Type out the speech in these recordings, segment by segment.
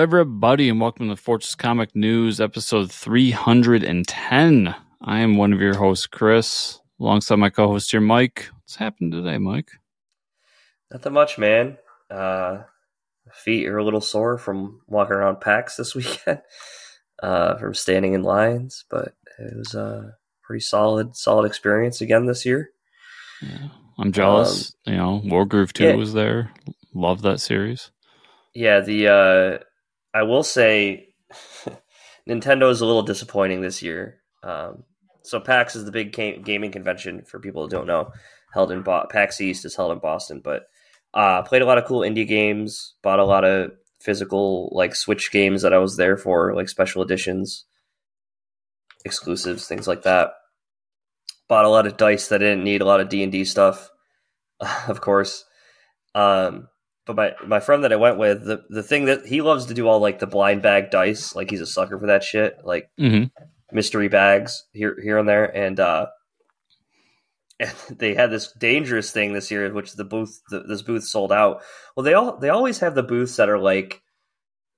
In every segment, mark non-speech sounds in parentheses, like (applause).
Everybody, and welcome to Fortress Comic News, episode 310. I am one of your hosts, Chris, alongside my co host here, Mike. What's happened today, Mike? Nothing much, man. Uh, feet are a little sore from walking around PAX this (laughs) weekend, uh, from standing in lines, but it was a pretty solid, solid experience again this year. Yeah, I'm jealous. Um, you know, Wargroove 2 yeah. was there. Love that series. Yeah, the uh, I will say (laughs) Nintendo is a little disappointing this year. Um, so PAX is the big gaming convention for people who don't know, held in Bo- PAX East is held in Boston. But uh, played a lot of cool indie games, bought a lot of physical like Switch games that I was there for, like special editions, exclusives, things like that. Bought a lot of dice that didn't need, a lot of D and D stuff, (laughs) of course. Um, but my my friend that I went with, the the thing that he loves to do all like the blind bag dice, like he's a sucker for that shit, like mm-hmm. mystery bags here here and there, and uh, (laughs) and they had this dangerous thing this year, which the booth the, this booth sold out. Well, they all they always have the booths that are like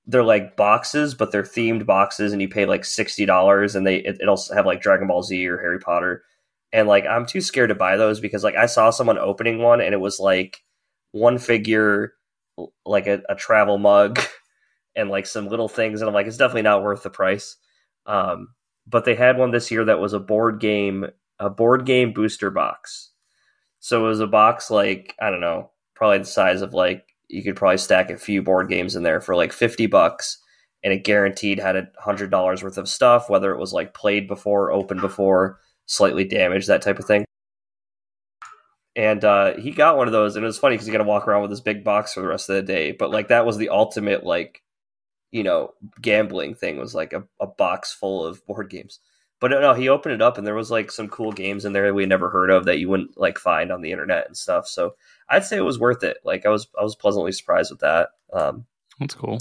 they're like boxes, but they're themed boxes, and you pay like sixty dollars, and they it, it'll have like Dragon Ball Z or Harry Potter, and like I'm too scared to buy those because like I saw someone opening one, and it was like one figure, like a, a travel mug, (laughs) and like some little things, and I'm like, it's definitely not worth the price. Um, but they had one this year that was a board game, a board game booster box. So it was a box like I don't know, probably the size of like you could probably stack a few board games in there for like fifty bucks, and it guaranteed had a hundred dollars worth of stuff, whether it was like played before, opened before, slightly damaged, that type of thing and uh, he got one of those, and it was funny because he got to walk around with this big box for the rest of the day. But like that was the ultimate like, you know, gambling thing was like a, a box full of board games. But no, he opened it up, and there was like some cool games in there we never heard of that you wouldn't like find on the internet and stuff. So I'd say it was worth it. Like I was, I was pleasantly surprised with that. Um, That's cool.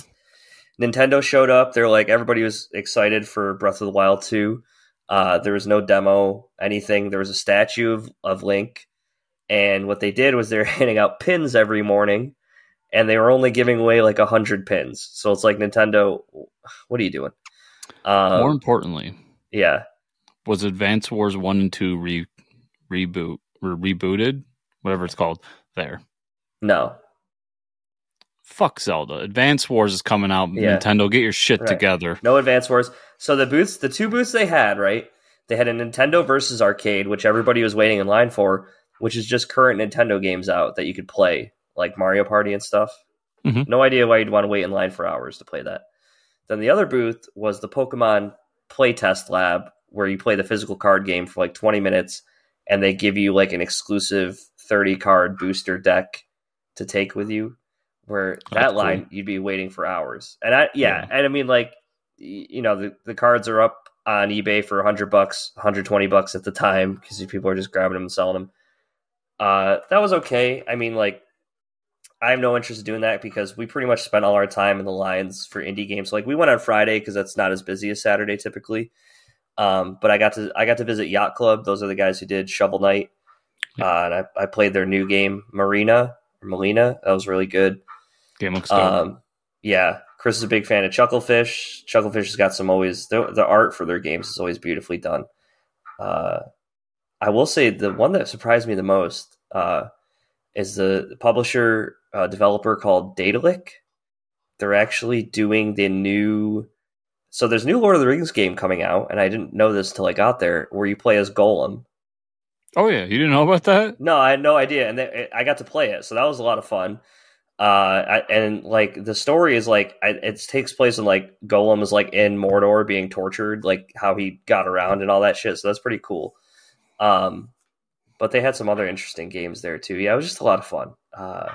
Nintendo showed up. They're like everybody was excited for Breath of the Wild two. Uh, there was no demo, anything. There was a statue of, of Link and what they did was they're (laughs) handing out pins every morning, and they were only giving away like a hundred pins. So it's like Nintendo, what are you doing? Um, More importantly, yeah, was Advance Wars one and two re reboot or rebooted, whatever it's called? There, no. Fuck Zelda. Advance Wars is coming out. Yeah. Nintendo, get your shit right. together. No Advance Wars. So the booths, the two booths they had, right? They had a Nintendo versus arcade, which everybody was waiting in line for which is just current Nintendo games out that you could play, like Mario Party and stuff. Mm-hmm. No idea why you'd want to wait in line for hours to play that. Then the other booth was the Pokemon Playtest Lab, where you play the physical card game for like 20 minutes, and they give you like an exclusive 30 card booster deck to take with you. Where that cool. line you'd be waiting for hours, and I yeah, yeah. and I mean like you know the, the cards are up on eBay for 100 bucks, 120 bucks at the time because people are just grabbing them and selling them. Uh, that was okay. I mean, like, I have no interest in doing that because we pretty much spent all our time in the lines for indie games. like, we went on Friday because that's not as busy as Saturday typically. Um, but I got to I got to visit Yacht Club. Those are the guys who did Shovel Knight, uh, and I, I, played their new game Marina or Melina. That was really good. Game looks good. Um, yeah, Chris is a big fan of Chucklefish. Chucklefish has got some always the, the art for their games is always beautifully done. Uh, I will say the one that surprised me the most uh, is the publisher uh, developer called Daedalic. They're actually doing the new. So there's a new Lord of the Rings game coming out, and I didn't know this till I got there, where you play as Gollum. Oh yeah, you didn't know about that? No, I had no idea, and they, I got to play it, so that was a lot of fun. Uh, I, and like the story is like I, it takes place in like Gollum is like in Mordor being tortured, like how he got around and all that shit. So that's pretty cool. Um, but they had some other interesting games there too. Yeah, it was just a lot of fun. Uh,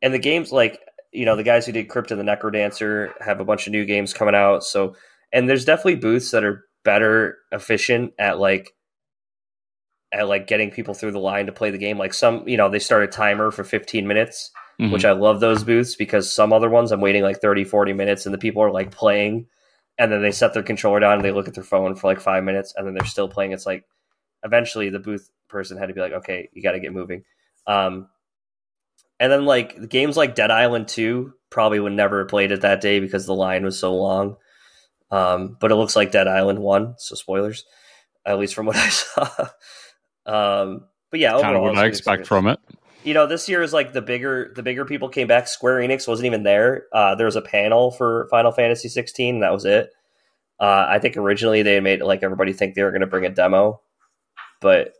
and the games, like you know, the guys who did Crypt of the Necrodancer have a bunch of new games coming out. So, and there's definitely booths that are better efficient at like at like getting people through the line to play the game. Like some, you know, they start a timer for 15 minutes, mm-hmm. which I love those booths because some other ones I'm waiting like 30, 40 minutes and the people are like playing and then they set their controller down and they look at their phone for like five minutes and then they're still playing. It's like eventually the booth person had to be like, okay, you got to get moving. Um, And then like games like Dead Island 2 probably would never have played it that day because the line was so long. Um, but it looks like Dead Island 1, so spoilers, at least from what (laughs) I saw. um, but yeah, kind of what I expect from it. You know, this year is like the bigger the bigger people came back. Square Enix wasn't even there. Uh, there was a panel for Final Fantasy 16, and that was it. Uh, I think originally they made like everybody think they were going to bring a demo, but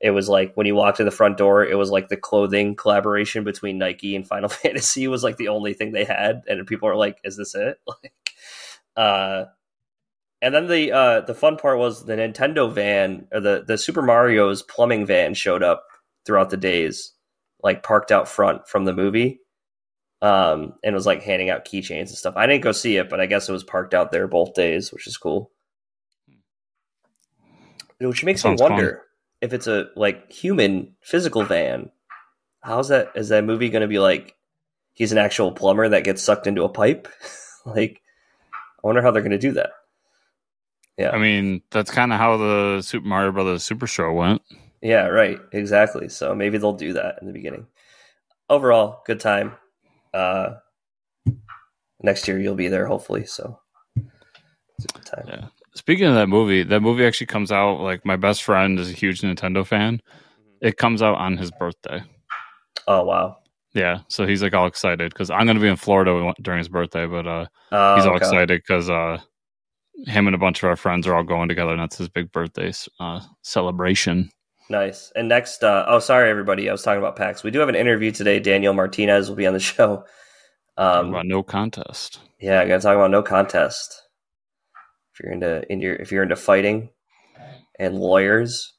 it was like when you walked in the front door, it was like the clothing collaboration between Nike and Final (laughs) Fantasy was like the only thing they had, and people are like, "Is this it?" (laughs) Like, uh, and then the uh, the fun part was the Nintendo van or the the Super Mario's plumbing van showed up throughout the days, like parked out front from the movie, um, and was like handing out keychains and stuff. I didn't go see it, but I guess it was parked out there both days, which is cool. Which makes me wonder fun. if it's a like human physical van. How's that? Is that movie going to be like? He's an actual plumber that gets sucked into a pipe. (laughs) like, I wonder how they're going to do that. Yeah, I mean that's kind of how the Super Mario Brothers Super Show went. Yeah, right. Exactly. So maybe they'll do that in the beginning. Overall, good time. Uh, next year you'll be there, hopefully. So it's a good time. Yeah. Speaking of that movie, that movie actually comes out. Like my best friend is a huge Nintendo fan. Mm-hmm. It comes out on his birthday. Oh wow! Yeah, so he's like all excited because I'm going to be in Florida during his birthday, but uh, uh he's all okay. excited because uh, him and a bunch of our friends are all going together, and that's his big birthday uh, celebration. Nice. And next, uh, oh, sorry, everybody. I was talking about PAX. We do have an interview today. Daniel Martinez will be on the (laughs) show. Um, about no contest. Yeah, I'm gonna talk about no contest. If you're into in your if you're into fighting and lawyers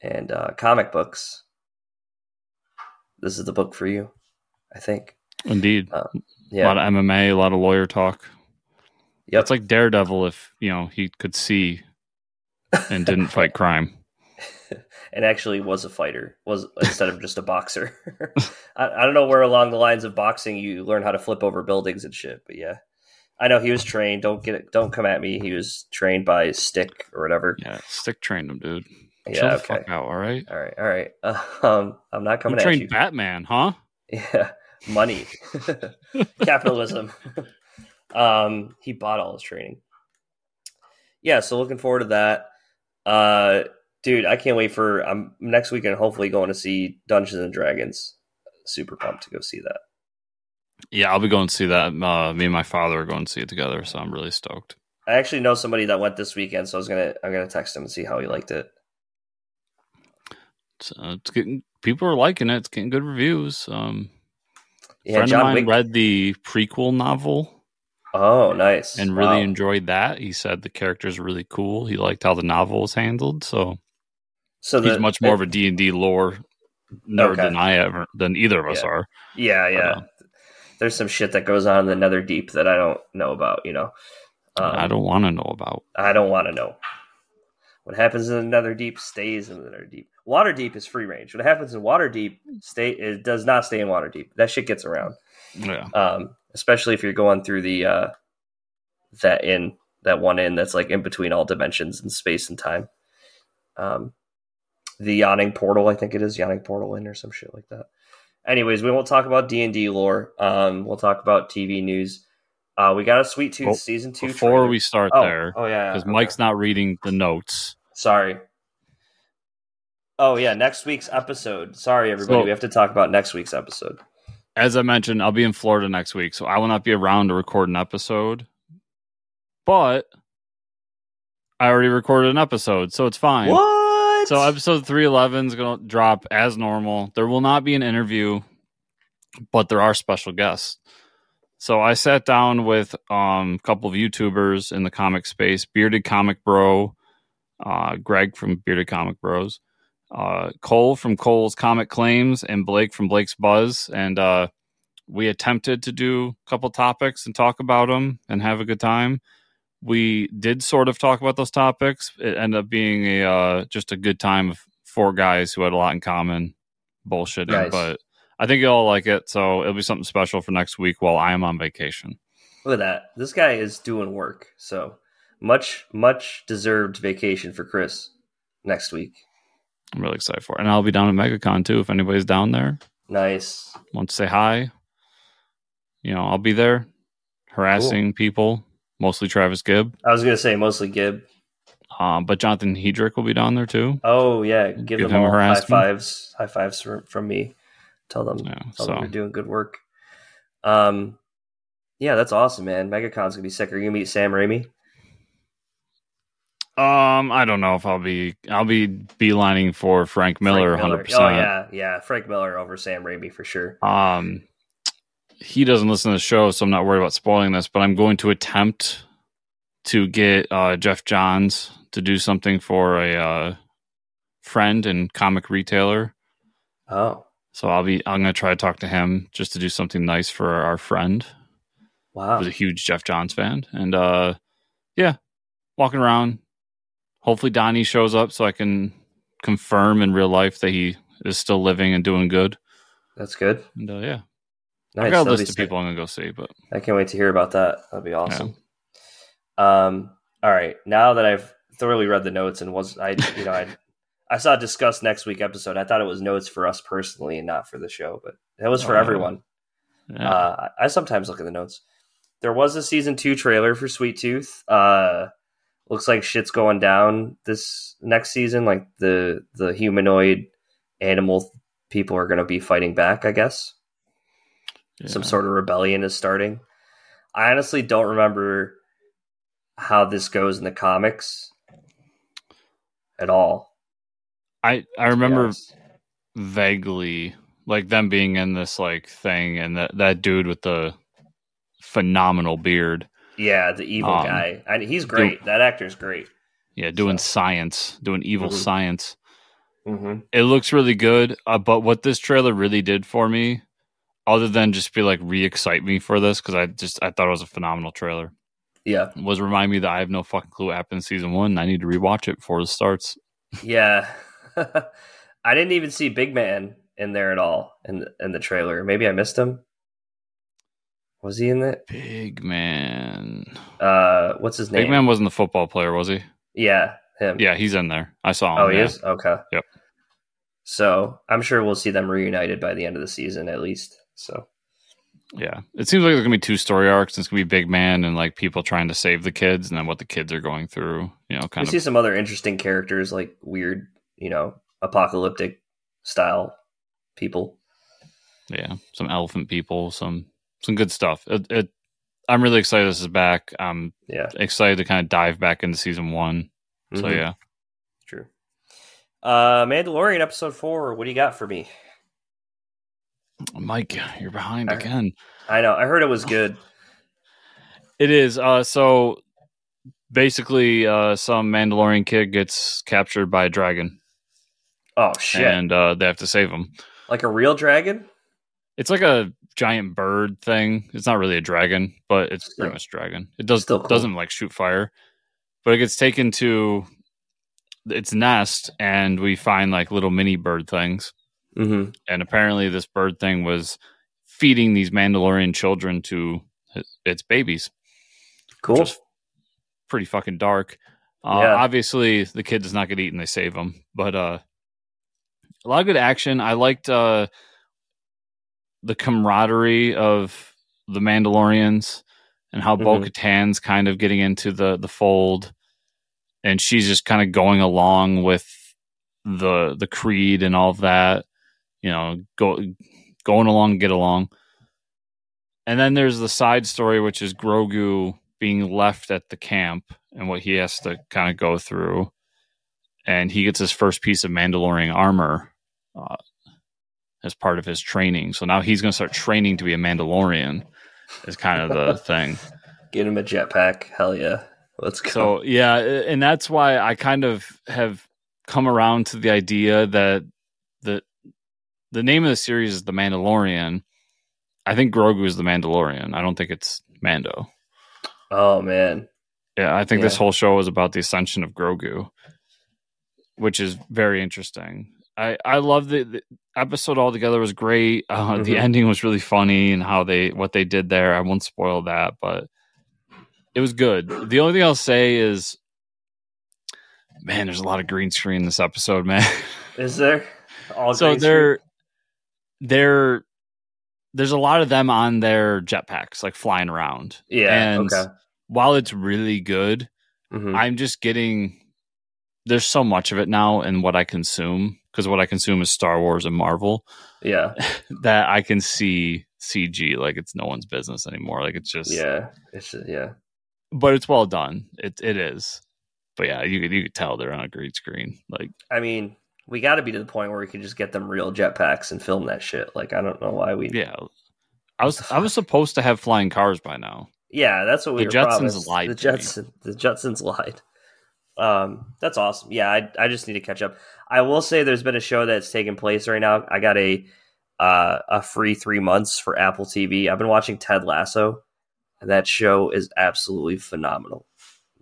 and uh, comic books, this is the book for you. I think. Indeed. Uh, yeah. A lot of MMA, a lot of lawyer talk. Yeah, it's like Daredevil if you know he could see and didn't fight (laughs) crime. and actually was a fighter, was instead of just a boxer. (laughs) I, I, don't know where along the lines of boxing you learn how to flip over buildings and shit, but yeah. I know he was trained. Don't get it. Don't come at me. He was trained by Stick or whatever. Yeah, Stick trained him, dude. Yeah, Chill okay. fuck out. All right. All right. All right. Uh, (laughs) um, I'm not coming you at you. Batman, huh? (laughs) Yeah, money, (laughs) capitalism. um, he bought all his training. Yeah, so looking forward to that. Uh, dude, I can't wait for I'm next weekend. Hopefully, going to see Dungeons and Dragons. Super pumped to go see that. Yeah, I'll be going to see that. Uh, me and my father are going to see it together, so I'm really stoked. I actually know somebody that went this weekend, so I was gonna I'm gonna text him and see how he liked it. So it's getting people are liking it. It's getting good reviews. Um, yeah, friend John of mine Wick- read the prequel novel. Oh, nice! And really wow. enjoyed that. He said the characters are really cool. He liked how the novel was handled. So so he's much more it, of a D and D lore nerd okay. than I ever than either of us yeah. are. Yeah, yeah. But, uh, There's some shit that goes on in the Netherdeep that I don't know about. You know, um, I don't want to know about. I don't want to know. What happens in the Netherdeep stays in the Netherdeep. Water Deep is free range. What happens in Waterdeep stay it does not stay in Waterdeep. That shit gets around. Yeah. Um, especially if you're going through the uh, that in that one in that's like in between all dimensions and space and time. Um, the yawning portal. I think it is yawning portal in or some shit like that. Anyways, we won't talk about D and D lore. Um, we'll talk about TV news. Uh, we got a Sweet Tooth well, season two. Before trailer. we start oh, there, oh yeah, because okay. Mike's not reading the notes. Sorry. Oh yeah, next week's episode. Sorry, everybody. So, we have to talk about next week's episode. As I mentioned, I'll be in Florida next week, so I will not be around to record an episode. But I already recorded an episode, so it's fine. What? So episode 311 is going to drop as normal. There will not be an interview, but there are special guests. So I sat down with um, a couple of YouTubers in the comic space, Bearded Comic Bro, uh, Greg from Bearded Comic Bros, uh, Cole from Cole's Comic Claims, and Blake from Blake's Buzz. And uh, we attempted to do a couple topics and talk about them and have a good time we did sort of talk about those topics. It ended up being a uh, just a good time of four guys who had a lot in common, bullshitting. Nice. But I think you'll like it, so it'll be something special for next week while I am on vacation. Look at that! This guy is doing work, so much much deserved vacation for Chris next week. I'm really excited for it, and I'll be down at MegaCon too. If anybody's down there, Nice. Want to say hi? You know, I'll be there harassing people, mostly Travis Gibb. I was gonna say mostly Gibb. Um, but Jonathan Hedrick will be down there too. Oh yeah, give, Give them him a all high fives, high fives from, from me. Tell them, Yeah, tell them so you're doing good work. Um, yeah, that's awesome, man. MegaCon's gonna be sick. Are you gonna meet Sam Raimi? um, I don't know if I'll be I'll be beelining for Frank Miller, Frank hundred Oh percent. yeah, yeah, Frank Miller over Sam Raimi for sure. Um, he doesn't listen to the show, so I'm not worried about spoiling this. But I'm going to attempt to get uh, Geoff Johns to do something for a uh, friend and comic retailer. Oh So I'll be I'm going to try to talk to him just to do something nice for our friend wow, who's a huge Geoff Johns fan, and uh, yeah, walking around. Hopefully Donnie shows up so I can confirm in real life that he is still living and doing good. that's good. And uh, yeah, Nice. I got a list of people I'm gonna go see, but I can't wait to hear about that. That'd be awesome. Um, all right. Now that I've thoroughly read the notes and was I, you know, I, (laughs) I saw discuss next week episode. I thought it was notes for us personally and not for the show, but it was for Oh, everyone. yeah. Uh, I I sometimes look at the notes. There was a season two trailer for Sweet Tooth. Uh, looks like shit's going down this next season. Like the the humanoid animal people are going to be fighting back. I guess some sort of rebellion is starting. I honestly don't remember how this goes in the comics at all. I I remember vaguely like them being in this like thing, and that that dude with the phenomenal beard, Yeah, the evil um, guy. I, he's great. that actor's great. yeah, doing So- science, doing evil Mhm. science. Mm-hmm. It looks really good, uh, but what this trailer really did for me, other than just be like re-excite me for this, because I just I thought it was a phenomenal trailer, Yeah, was remind me that I have no fucking clue what happened in season one. and I need to rewatch it before it starts. yeah. (laughs) I didn't even see Big Man in there at all in the, in the trailer. Maybe I missed him. Was he in it? Big man, Uh, what's his name? Big man wasn't the football player, was he? Yeah, him. Yeah, he's in there. I saw him. Oh, he yeah. is. Okay. Yep. So I'm sure we'll see them reunited by the end of the season, at least. So Yeah, it seems like there's gonna be two story arcs. It's gonna be Big Man and like people trying to save the kids, and then what the kids are going through. You know, we of see some other interesting characters, like weird, you know, apocalyptic style people. Yeah, some elephant people, some some good stuff. It, it I'm really excited this is back. I'm Yeah, excited to kind of dive back into season one. So Mhm. yeah, true. Uh, Mandalorian episode four. What do you got for me? Mike, you're behind right. again. I know. I heard it was good. It is. Uh, so basically, uh, some Mandalorian kid gets captured by a dragon, Oh shit! and uh, they have to save him. like a real dragon? It's like a giant bird thing. It's not really a dragon, but it's pretty much dragon. It does cool. doesn't like shoot fire, but it gets taken to its nest, and we find like little mini bird things. Mm-hmm. And apparently, this bird thing was feeding these Mandalorian children to its- babies. Cool. Pretty fucking dark. Uh, Yeah. Obviously, the kid does not get eaten; they save him. But uh, a lot of good action. I liked uh, the camaraderie of the Mandalorians and how Bo Mhm. Katan's kind of getting into the the fold, and she's just kind of going along with the the creed and all of that. You know, go going along, get along. And then there's the side story, which is Grogu being left at the camp and what he has to kind of go through. And he gets his first piece of Mandalorian armor uh, as part of his training. So now he's going to start training to be a Mandalorian, is kind of the (laughs) thing. Get him a jetpack. Hell yeah. Let's go. So yeah, and that's why I kind of have come around to the idea that the name of the series is The Mandalorian. I think Grogu is the Mandalorian. I don't think it's Mando. oh man. Yeah, I think this whole show is about the ascension of Grogu, which is very interesting. I I love the, the episode altogether was great. Uh, The Mhm. ending was really funny and how they what they did there. I won't spoil that, but it was good. The only thing I'll say is, man, there's a lot of green screen in this episode, man. Is there? All so they're they're there's a lot of them on their jetpacks, like flying around. Yeah. And okay. while it's really good, Mhm. I'm just getting there's so much of it now in what I consume because what I consume is Star Wars and Marvel Yeah. (laughs) that I can see CG like it's no one's business anymore. Like it's just Yeah. It's yeah. but it's well done. It it is. But yeah, you could you could tell they're on a green screen. Like I mean, we got to be to the point where we can just get them real jetpacks and film that shit. Like, I don't know why we. yeah. I was I was supposed to have flying cars by now. Yeah, that's what we The were Jetsons promised. lied The. Jetsons, the Jetsons lied. Um, that's awesome. Yeah, I I just need to catch up. I will say there's been a show that's taking place right now. I got a uh, a free three months for Apple TV. I've been watching Ted Lasso, and that show is absolutely phenomenal.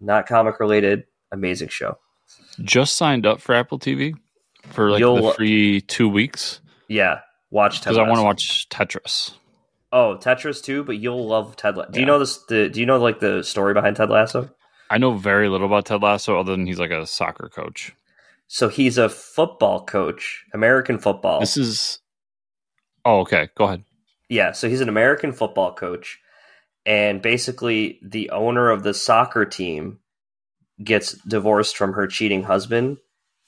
Not comic related, amazing show. Just signed up for Apple TV for like You'll- the free two weeks Yeah, watch Ted. because I want to watch Tetris. Oh, Tetris too, but you'll love Ted. La- do you know this? The, do you know like the story behind Ted Lasso? I know very little about Ted Lasso other than he's like a soccer coach. So he's a football coach, American football. This is Oh, okay. Go ahead. Yeah, so he's an American football coach, and basically the owner of the soccer team gets divorced from her cheating husband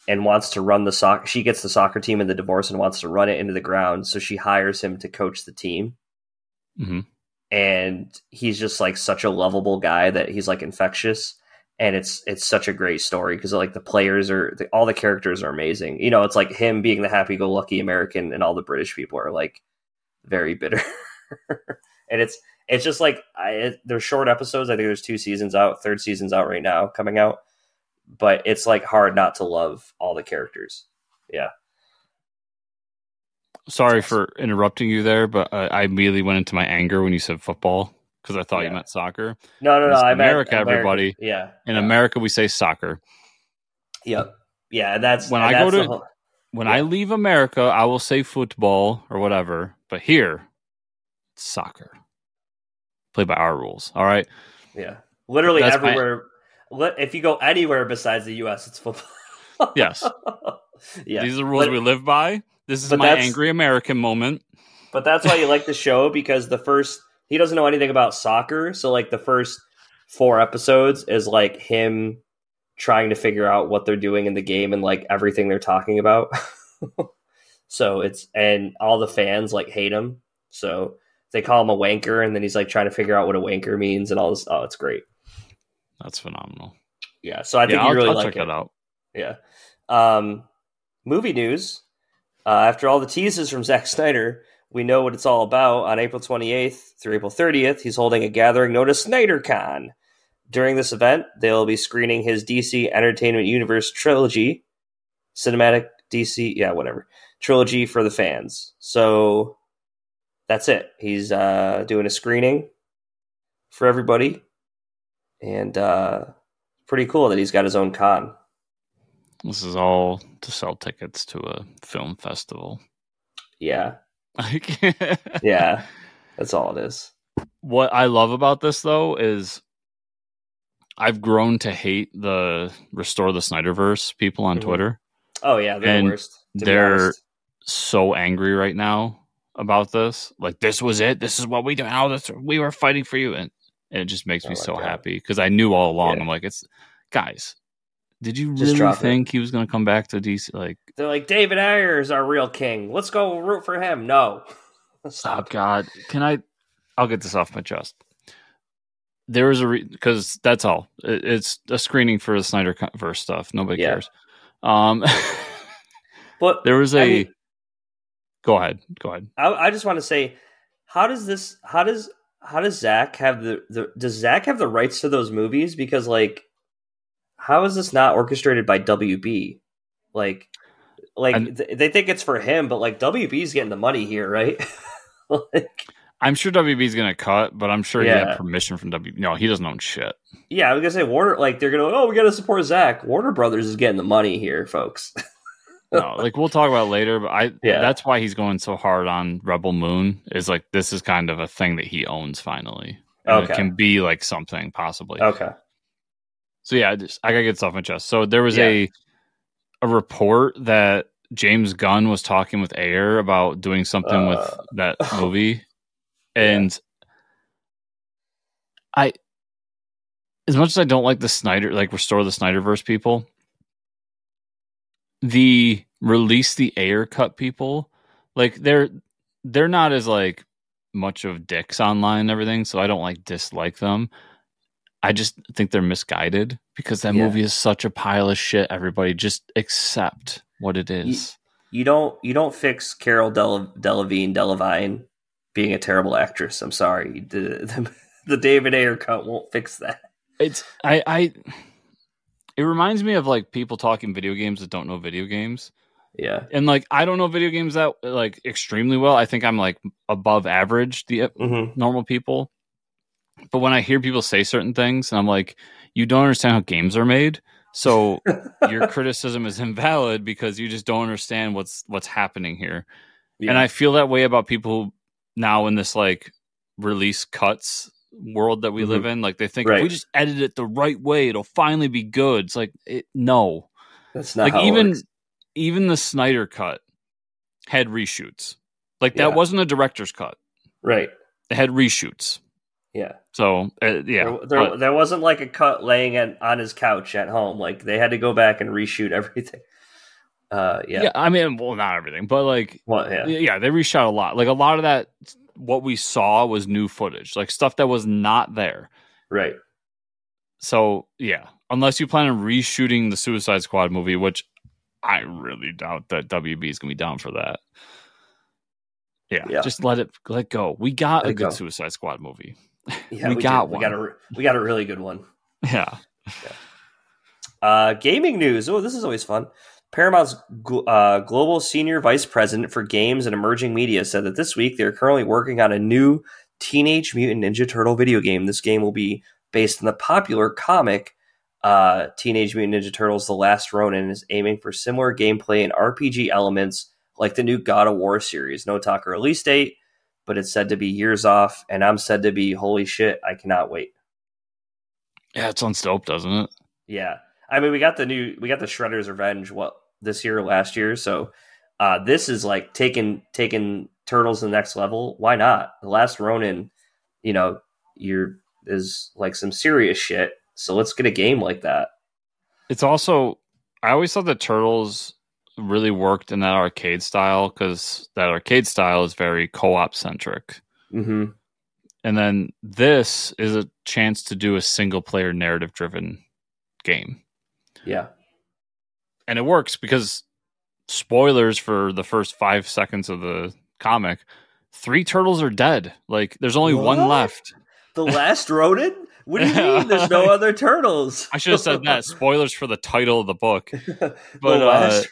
and wants to run the soccer. She gets the soccer team in the divorce and wants to run it into the ground. So she hires him to coach the team, hmm and he's just like such a lovable guy that he's like infectious. And it's it's such a great story because like the players are the, all the characters are amazing. You know, it's like him being the happy-go-lucky American, and all the British people are like very bitter. (laughs) and it's it's just like I, it, there's short episodes. I think there's two seasons out. Third season's out right now, coming out. But it's like hard not to love all the characters. Yeah, Sorry for interrupting you there, but uh, I immediately went into my anger when you said football because I thought Yeah. you meant soccer. no, no, no. It's I America, American. everybody. Yeah, In yeah. America, we say soccer. Yep. Yeah, that's When I go that's the to- whole- When Yeah. I leave America, I will say football or whatever, but here, it's soccer. Play by our rules. All right. yeah, literally That's everywhere. Li- If you go anywhere besides the U.S., it's football. (laughs) Yes. yeah, These are the rules But- we live by. This is my angry American moment. But that's why you like the (laughs) show because the first he doesn't know anything about soccer, so like the first four episodes is like him trying to figure out what they're doing in the game and like everything they're talking about. (laughs) so it's and all the fans like hate him. So they call him a wanker and then he's like trying to figure out what a wanker means and all this oh it's great. That's phenomenal. Yeah. So I think yeah, you I'll, really I'll like check it. that out. Yeah. Um, movie news. Uh, after all the teases from Zack Snyder, we know what it's all about. On April 28th through April 30th, he's holding a gathering known as SnyderCon. During this event, they'll be screening his DC Entertainment Universe trilogy, cinematic DC, yeah, whatever, trilogy for the fans. So that's it. He's uh, doing a screening for everybody. And uh, pretty cool that he's got his own con. This is all to sell tickets to a film festival. Yeah. (laughs) Yeah. That's all it is. What I love about this though is I've grown to hate the restore the Snyderverse people on Mhm. Twitter. Oh yeah, they're And the worst. they're- So angry right now about this. Like this was it. This is what we do. How this we were fighting for you, and, and it just makes Oh me my so God. happy because I knew all along. Yeah. I'm like, it's guys. Did you Just really drop it. think he was going to come back to DC? Like, They're like David Ayer is our real king. Let's go root for him. No. Oh (laughs) Stop. God, can I? I'll get this off my chest. There was a because that's all. It, it's a screening for the Snyder verse stuff. Nobody Yeah. cares. Um, (laughs) But there was a. I mean- go ahead. Go ahead. I, I just want to say, how does this? How does how does Zach have the, the does Zach have the rights to those movies? Because like, how is this not orchestrated by WB? Like, like they think it's for him, but like WB's getting the money here, right? (laughs) like, I'm sure WB's going to cut, but I'm sure he Yeah. had permission from WB. No, he doesn't own shit. yeah, I was gonna say Warner. Like they're gonna oh we gotta support Zach. Warner Brothers is getting the money here, folks. (laughs) No, like we'll talk about later, but I Yeah. that's why he's going so hard on Rebel Moon. Is like this is kind of a thing that he owns finally. And Okay. It can be like something possibly. okay. So yeah, I just I gotta get off my chest. So there was Yeah. a a report that James Gunn was talking with Ayer about doing something Uh, with that movie, and I, as much as I don't like the Snyder, like restore the Snyderverse people, the release the Ayer cut people, like they're they're not as like much of dicks online and everything, so I don't like dislike them. I just think they're misguided because that Yeah. movie is such a pile of shit. Everybody just accept what it is. You don't you don't fix Carol Del- Delevingne Delavine being a terrible actress. I'm sorry. The, the, (laughs) the David Ayer cut won't fix that. It's I I it reminds me of like people talking video games that don't know video games. Yeah. And like I don't know video games that like extremely well. I think I'm like above average the Mm-hmm. normal people. But when I hear people say certain things and I'm like you don't understand how games are made. So (laughs) your criticism is invalid because you just don't understand what's what's happening here. And I feel that way about people now in this like release cuts world that we Mhm. live in. Like they think Right. if we just edit it the right way, it'll finally be good. It's like it, no, that's not like even even the Snyder cut had reshoots. Like that Yeah. wasn't a director's cut. right. It had reshoots. Yeah. So uh, yeah, there, there, but- there wasn't like a cut laying at, on his couch at home. Like they had to go back and reshoot (laughs) everything. Uh, yeah. yeah. I mean, well, not everything, but like Well, yeah. yeah, they reshot a lot. Like a lot of that, what we saw was new footage, like stuff that was not there. Right. So yeah, unless you plan on reshooting the Suicide Squad movie, which I really doubt that WB is gonna be down for that. Yeah, Yeah. just let it let go. We got Let a good go. Suicide Squad movie. (laughs) Yeah. We did. got We got a one. we got a really good one. Yeah, Uh, gaming news. Oh, this is always fun. Paramount's uh, global senior vice president for games and emerging media said that this week they're currently working on a new Teenage Mutant Ninja Turtle video game. This game will be based on the popular comic uh, Teenage Mutant Ninja Turtles: The Last Ronin, and is aiming for similar gameplay and RPG elements like the new God of War series. No talk of release date, but it's said to be years off, and I'm said to be holy shit! I cannot wait. yeah, it's on Stope, doesn't it? Yeah. I mean, we got the new, we got the Shredder's Revenge, what, this year or last year? So uh, this is like taking, taking Turtles to the next level. Why not? The last Ronin, you know, you're, is like some serious shit. So let's get a game like that. It's also I always thought that Turtles really worked in that arcade style because that arcade style is very co-op centric. Mm-hmm. And then this is a chance to do a single player narrative driven game. Yeah. And it works because spoilers for the first five seconds of the comic, three turtles are dead. Like there's only one left. The last Ronin? What do you mean (laughs) there's no other turtles? I should have said that. (laughs) Spoilers for the title of the book. The But uh, last-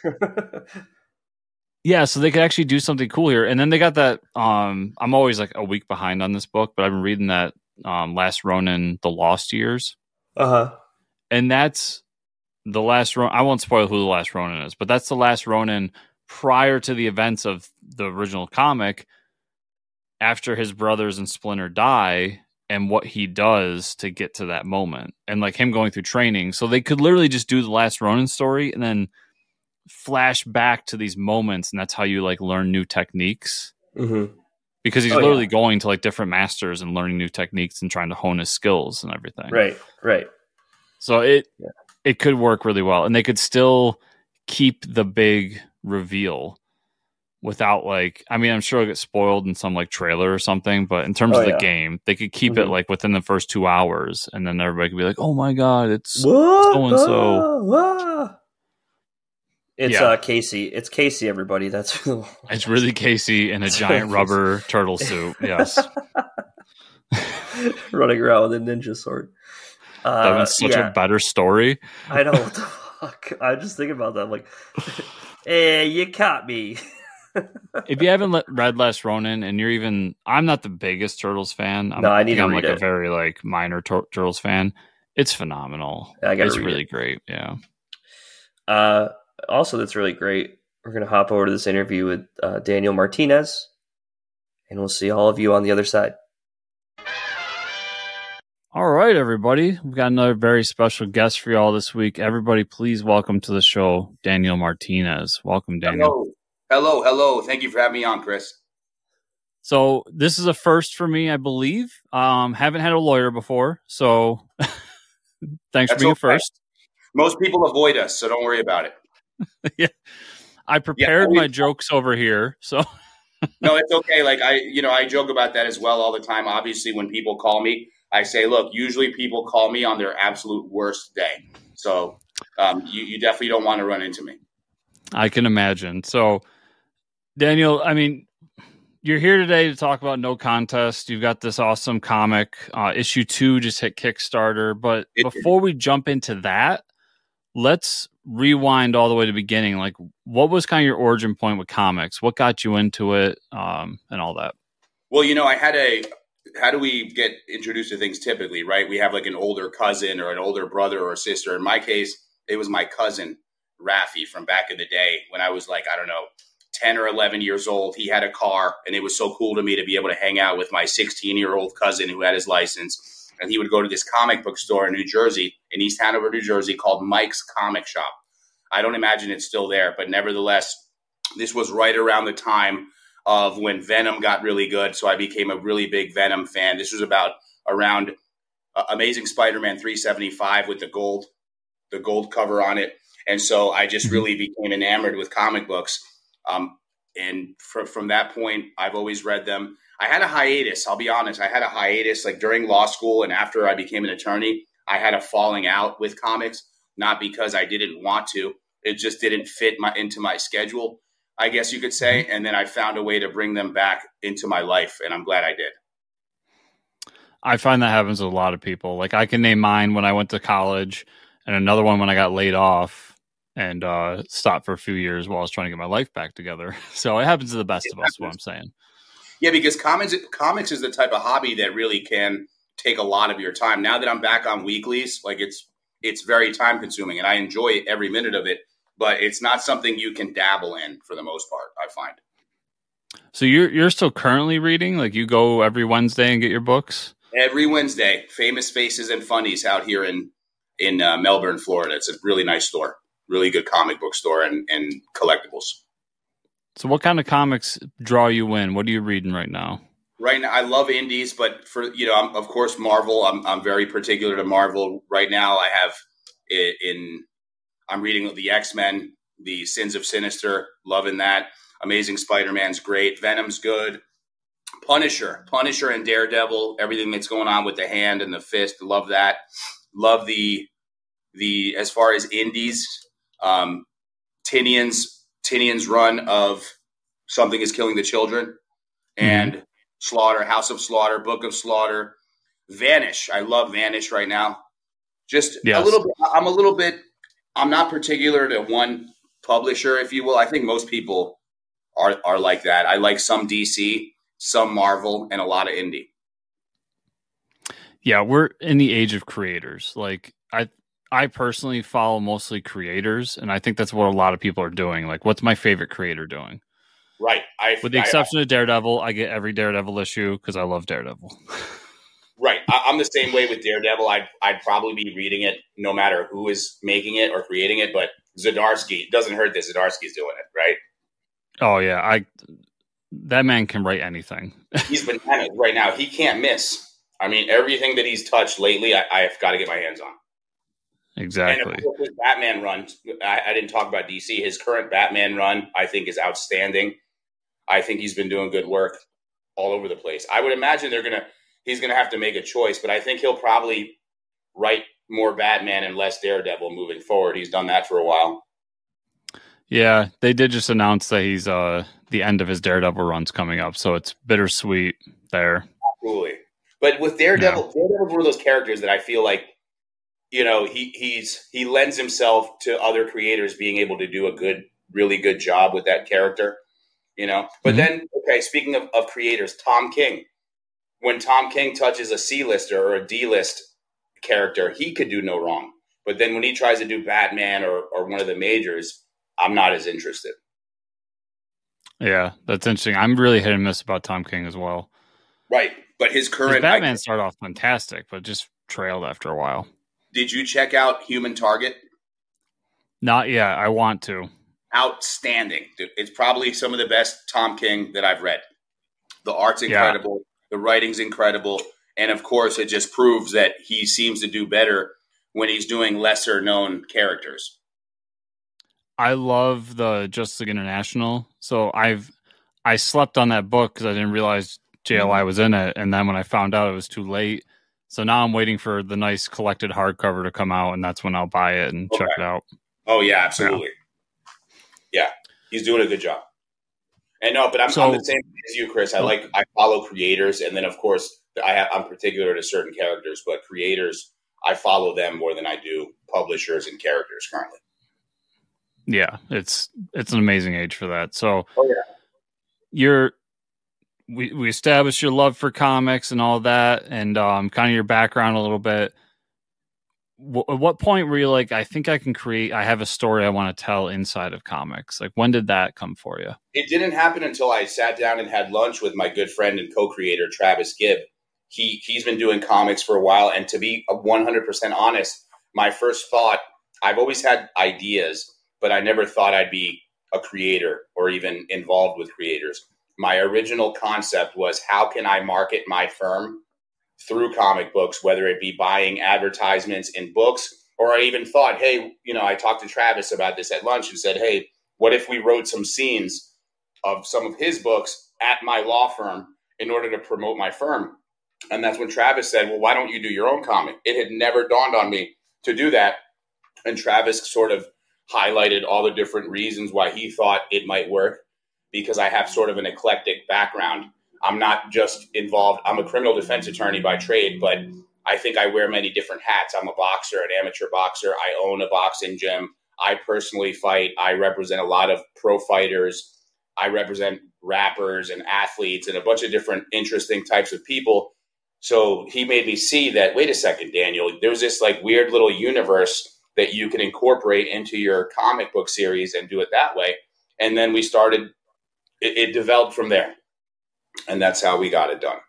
yeah, so they could actually do something cool here. And then they got that um I'm always like a week behind on this book, but I've been reading that um Last Ronin The Lost Years. uh-huh. and that's the last Ronin. I won't spoil who the last Ronin is, but that's the last Ronin prior to the events of the original comic. After his brothers and Splinter die, and what he does to get to that moment, and like him going through training, so they could literally just do the last Ronin story and then flash back to these moments, and that's how you like learn new techniques Mm-hmm. because he's Oh, yeah. literally going to like different masters and learning new techniques and trying to hone his skills and everything. Right, right. So it Yeah. It could work really well, and they could still keep the big reveal without like. I mean, I'm sure it'll get spoiled in some like trailer or something, but in terms Oh, of the yeah. game, they could keep it Mhm. like within the first two hours, and then everybody could be like, "Oh my god, it's so-and-so. Ah, ah. It's Yeah. uh Casey. It's Casey. Everybody. That's it's really Casey in a (laughs) giant rubber turtle suit." Yes, (laughs) running around with a ninja sword. That Uh, was such yeah, a better story. I know what (laughs) the fuck. I'm just thinking about that. I'm like, hey, (laughs) you caught me. (laughs) if you haven't let, read Last Ronin, and you're even, I'm not the biggest Turtles fan. I'm, No, I need I'm read like a very like minor Tur- Turtles fan. It's phenomenal. I it's really it. great. Yeah. Uh, also, that's really great. We're gonna hop over to this interview with uh, Daniel Martinez, and we'll see all of you on the other side. All right, everybody. We've got another very special guest for y'all this week. Everybody, please welcome to the show Daniel Martinez. Welcome, Daniel. Hello, hello, hello. Thank you for having me on, Chris. So this is a first for me, I believe. Um, haven't had a lawyer before, so (laughs) thanks That's for being okay. first. Most people avoid us, so don't worry about it. (laughs) yeah, I prepared we- my jokes over here, so (laughs) No, it's okay. Like I, you know, I joke about that as well all the time. Obviously, when people call me, I say, look, usually people call me on their absolute worst day. So um, you, you definitely don't want to run into me. I can imagine. So, Daniel, I mean, you're here today to talk about No Contest. You've got this awesome comic. Uh, issue two just hit Kickstarter. But It before we jump into that, let's rewind all the way to the beginning. Like, what was kind of your origin point with comics? What got you into it um, and all that? Well, you know, I had a. How do we get introduced to things typically, right? We have like an older cousin or an older brother or sister. In my case, it was my cousin, Rafi, from back in the day when I was like, I don't know, 10 or 11 years old. He had a car, and it was so cool to me to be able to hang out with my 16 year old cousin who had his license. And he would go to this comic book store in New Jersey, in East Hanover, New Jersey, called Mike's Comic Shop. I don't imagine it's still there, but nevertheless, this was right around the time of when Venom got really good. So I became a really big Venom fan. This was about around uh, Amazing Spider-Man 375 with the gold, the gold cover on it. And so I just really became enamored with comic books. Um, and fr- from that point, I've always read them. I had a hiatus. I'll be honest. I had a hiatus like during law school and after I became an attorney. I had a falling out with comics, not because I didn't want to. It just didn't fit my into my schedule. I guess you could say. And then I found a way to bring them back into my life, and I'm glad I did. I find that happens with a lot of people. Like, I can name mine when I went to college and another one when I got laid off and uh, stopped for a few years while I was trying to get my life back together. (laughs) So it happens to the best It of us, what I'm saying. Yeah, because comics comics is the type of hobby that really can take a lot of your time. Now that I'm back on weeklies, like it's it's very time consuming, and I enjoy every minute of it. But it's not something you can dabble in for the most part. I find. So you're you're still currently reading? Like you go every Wednesday and get your books? Every Wednesday, Famous Faces and Funnies out here in in uh, Melbourne, Florida. It's a really nice store, really good comic book store and and collectibles. So what kind of comics draw you in? What are you reading right now? right now i love indies but for you know I'm, of course marvel I'm, I'm very particular to marvel right now i have in i'm reading the x-men the sins of sinister loving that amazing spider-man's great venom's good punisher punisher and daredevil everything that's going on with the hand and the fist love that love the the as far as indies um Tynion's Tynion's run of something is killing the children and Slaughter, House of Slaughter, Book of Slaughter, Vanish. I love Vanish right now. Just a little bit. I'm a little bit. I'm not particular to one publisher, if you will. I think most people are are like that. I like some DC, some Marvel, and a lot of indie. Yeah, we're in the age of creators. Like I I personally follow mostly creators and I think that's what a lot of people are doing. Like what's my favorite creator doing? Right. I, With the I- exception of Daredevil, I get every Daredevil issue because I love Daredevil. (laughs) Right. I, I'm the same way with Daredevil. I'd, I'd probably be reading it no matter who is making it or creating it. But Zdarsky, doesn't hurt that Zdarsky's doing it, right? oh yeah, I that man can write anything. (laughs) He's bananas right now. He can't miss. I mean, everything that he's touched lately, I, I've got to get my hands on. And Exactly. of course, his Batman run, I, I didn't talk about DC. His current Batman run, I think, is outstanding. I think he's been doing good work all over the place. I would imagine they're gonna he's gonna have to make a choice, but I think he'll probably write more Batman and less Daredevil moving forward. He's done that for a while. Yeah, they did just announce that he's uh the end of his Daredevil run's coming up, so it's bittersweet there. Absolutely. But with Daredevil, Daredevil's one of those characters that I feel like, you know, he he's he lends himself to other creators being able to do a good, really good job with that character. You know? But Mhm. then, okay, speaking of, of creators, Tom King. When Tom King touches a C lister or a D list character, he could do no wrong. But then when he tries to do Batman or, or one of the majors, I'm not as interested. Yeah, that's interesting. I'm really hit and miss about Tom King as well. Right. But his His current Batman started off fantastic, but just trailed after a while. Did you check out Human Target? Not yet. I want to. Outstanding. It's probably some of the best Tom King that I've read. The art's incredible. The writing's incredible. And of course, it just proves that he seems to do better when he's doing lesser known characters. I love the Justice League International. So I've I slept on that book because I didn't realize JLI mm-hmm. was in it, and then when I found out it was too late. So now I'm waiting for the nice collected hardcover to come out, and that's when I'll buy it and okay. check it out. Oh yeah, absolutely. Yeah. yeah. he's doing a good job. And no, but I'm, so, I'm the same as you, Chris. I oh. like I follow creators, and then of course I have, I'm particular to certain characters, but creators I follow them more than I do publishers and characters currently. Yeah, it's it's an amazing age for that. So, oh yeah, you're we we established your love for comics and all that, and um, kind of your background a little bit. W- at what point were you like, I think I can create? I have a story I want to tell inside of comics. Like, when did that come for you? It didn't happen until I sat down and had lunch with my good friend and co-creator Travis Gibb. He he's been doing comics for a while, and to be one hundred percent honest, my first thought I've always had ideas but I never thought I'd be a creator or even involved with creators. My original concept was how can I market my firm through comic books, whether it be buying advertisements in books, or I even thought, hey, you know, I talked to Travis about this at lunch and said, hey, what if we wrote some scenes of some of his books at my law firm in order to promote my firm? And that's when Travis said, well, why don't you do your own comic? It had never dawned on me to do that. And Travis sort of highlighted all the different reasons why he thought it might work because I have sort of an eclectic background. I'm not just involved, I'm a criminal defense attorney by trade, but I think I wear many different hats. I'm a boxer, an amateur boxer. I own a boxing gym. I personally fight. I represent a lot of pro fighters. I represent rappers and athletes and a bunch of different interesting types of people. So he made me see that, wait a second, Daniel, there's this like weird little universe that you can incorporate into your comic book series and do it that way. And then we started, it, it developed from there. And that's how we got it done.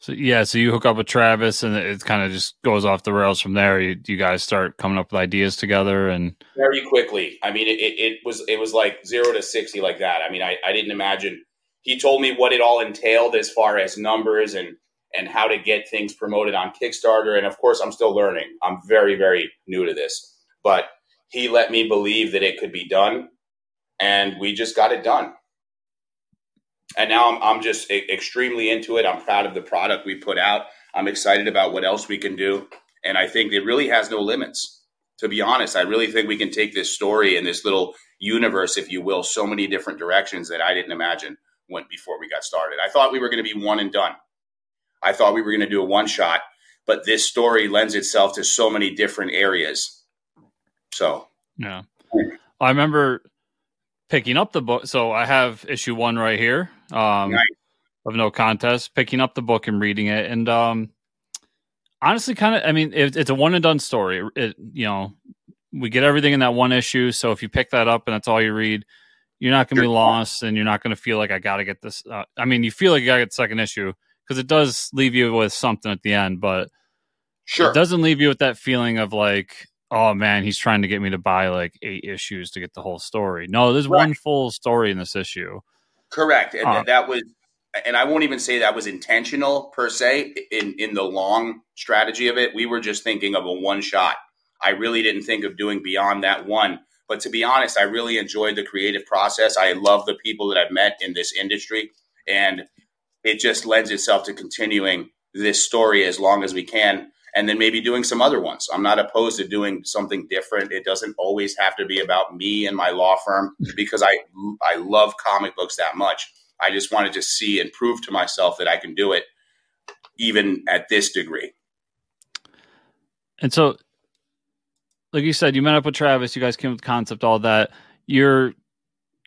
So yeah, so you hook up with Travis, and it kind of just goes off the rails from there. You, you, guys start coming up with ideas together, and very quickly. I mean, it, it, was it was like zero to sixty like that. I mean, I, I didn't imagine. He told me what it all entailed as far as numbers and and how to get things promoted on Kickstarter. And of course, I'm still learning. I'm very, very new to this, but he let me believe that it could be done, and we just got it done. And now I'm, I'm just extremely into it. I'm proud of the product we put out. I'm excited about what else we can do. And I think it really has no limits. To be honest, I really think we can take this story and this little universe, if you will, so many different directions that I didn't imagine went before we got started. I thought we were going to be one and done. I thought we were going to do a one shot, but this story lends itself to so many different areas. So, yeah. I remember picking up the book. So I have issue one right here um, nice. of No Contest, picking up the book and reading it. And um, honestly, kind of, I mean, it, it's a one and done story. It, you know, we get everything in that one issue. So if you pick that up and that's all you read, you're not going to be lost and you're not going to feel like I got to get this. Uh, I mean, you feel like you got to get the second issue because it does leave you with something at the end, but sure, it doesn't leave you with that feeling of like, oh man, he's trying to get me to buy like eight issues to get the whole story. No, there's right. one full story in this issue. Correct, and uh, that was, and I won't even say that was intentional per se in in the long strategy of it. We were just thinking of a one shot. I really didn't think of doing beyond that one. But to be honest, I really enjoyed the creative process. I love the people that I've met in this industry. And it just lends itself to continuing this story as long as we can and then maybe doing some other ones. I'm not opposed to doing something different. It doesn't always have to be about me and my law firm mm-hmm. because I I love comic books that much. I just wanted to see and prove to myself that I can do it even at this degree. And so like you said, you met up with Travis, you guys came with the concept, all that. You're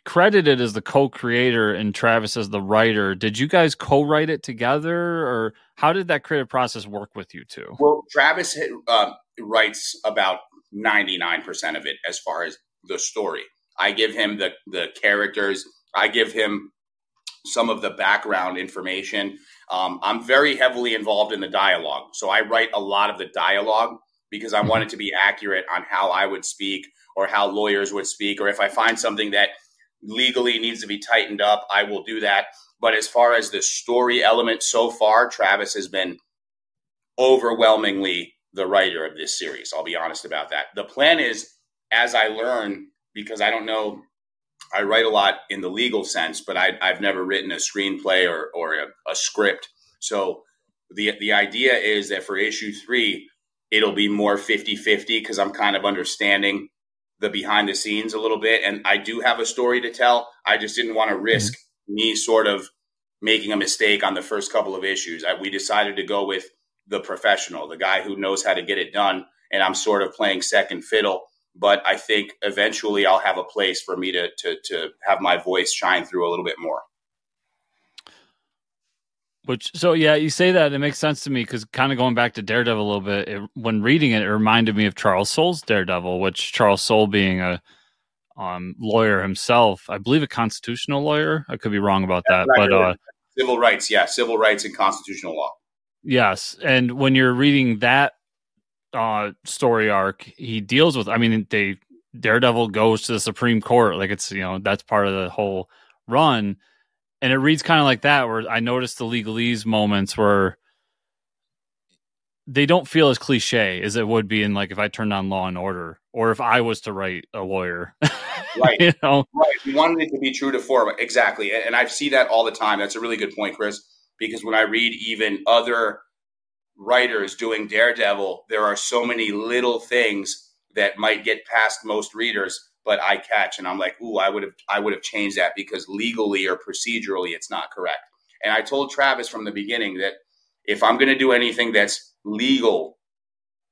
credited as the co-creator and Travis as the writer. Did you guys co-write it together, or how did that creative process work with you two? Well, Travis uh, writes about ninety nine percent of it as far as the story. I give him the the characters. I give him some of the background information. Um, I'm very heavily involved in the dialogue. So I write a lot of the dialogue because I want it to be accurate on how I would speak or how lawyers would speak. Or if I find something that legally needs to be tightened up, I will do that. But as far as the story element so far, Travis has been overwhelmingly the writer of this series. I'll be honest about that. The plan is as I learn, because I don't know, I write a lot in the legal sense, but I, have never written a screenplay or, or a, a script. So the, the idea is that for issue three, it'll be more 50 50 because I'm kind of understanding the behind the scenes a little bit. And I do have a story to tell. I just didn't want to risk mm-hmm. me sort of making a mistake on the first couple of issues. I, we decided to go with the professional, the guy who knows how to get it done. And I'm sort of playing second fiddle. But I think eventually I'll have a place for me to, to, to have my voice shine through a little bit more. Which so yeah, you say that it makes sense to me because kind of going back to Daredevil a little bit, it, when reading it, it reminded me of Charles Soule's Daredevil, which Charles Soule being a um, lawyer himself, I believe a constitutional lawyer. I could be wrong about that, but uh, civil rights, yeah, civil rights and constitutional law. Yes, and when you're reading that uh, story arc, he deals with. I mean, they Daredevil goes to the Supreme Court, like it's you know that's part of the whole run and it reads kind of like that where i noticed the legalese moments where they don't feel as cliche as it would be in like if i turned on law and order or if i was to write a lawyer. (laughs) Right. You know? Right. We wanted it to be true to form. Exactly. And i see that all the time. That's a really good point chris because when i read even other writers doing daredevil there are so many little things that might get past most readers but I catch and I'm like, ooh, I would have I would have changed that because legally or procedurally it's not correct. And I told Travis from the beginning that if I'm going to do anything that's legal,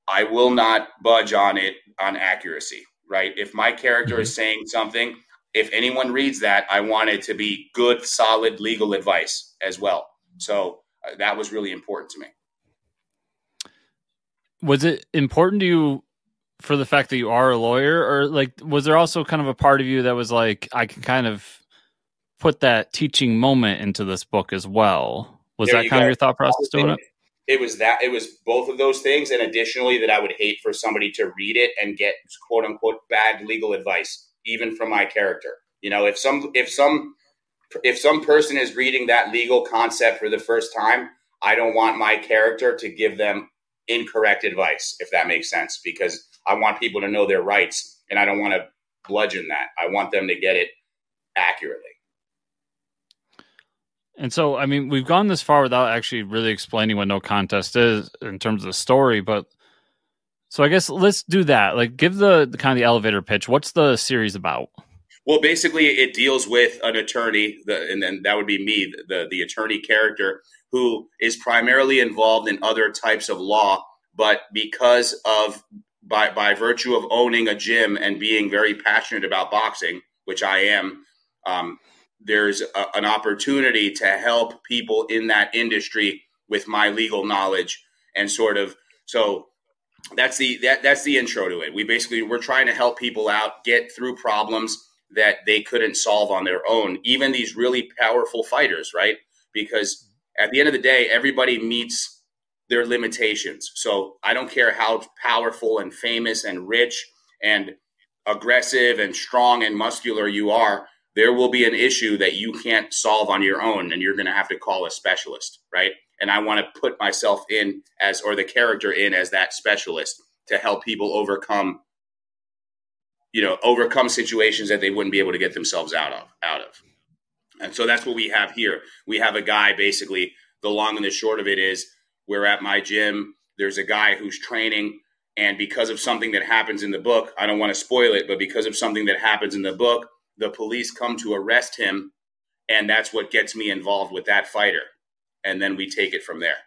I will not budge on it on accuracy, right? If my character mm-hmm. is saying something, if anyone reads that, I want it to be good, solid legal advice as well. So uh, that was really important to me. Was it important to you for the fact that you are a lawyer or like was there also kind of a part of you that was like I can kind of put that teaching moment into this book as well? Was there that kind of your thought process doing it? It was that it was both of those things and additionally that I would hate for somebody to read it and get quote unquote bad legal advice even from my character. You know, if some if some if some person is reading that legal concept for the first time, I don't want my character to give them incorrect advice, if that makes sense, because I want people to know their rights, and I don't want to bludgeon that. I want them to get it accurately. And so, I mean, we've gone this far without actually really explaining what no contest is in terms of the story, but so I guess let's do that. Like, give the, the kind of the elevator pitch. What's the series about? Well, basically, it deals with an attorney, the, and then that would be me, the the attorney character, who is primarily involved in other types of law, but because of by by virtue of owning a gym and being very passionate about boxing, which I am, um, there's a, an opportunity to help people in that industry with my legal knowledge and sort of so that's the that that's the intro to it. We basically we're trying to help people out get through problems that they couldn't solve on their own. Even these really powerful fighters, right? Because at the end of the day, everybody meets their limitations. So I don't care how powerful and famous and rich and aggressive and strong and muscular you are, there will be an issue that you can't solve on your own and you're going to have to call a specialist, right? And I want to put myself in as, or the character in as that specialist to help people overcome, you know, overcome situations that they wouldn't be able to get themselves out of, out of. And so that's what we have here. We have a guy basically, the long and the short of it is we're at my gym. There's a guy who's training. And because of something that happens in the book, I don't want to spoil it, but because of something that happens in the book, the police come to arrest him. And that's what gets me involved with that fighter. And then we take it from there.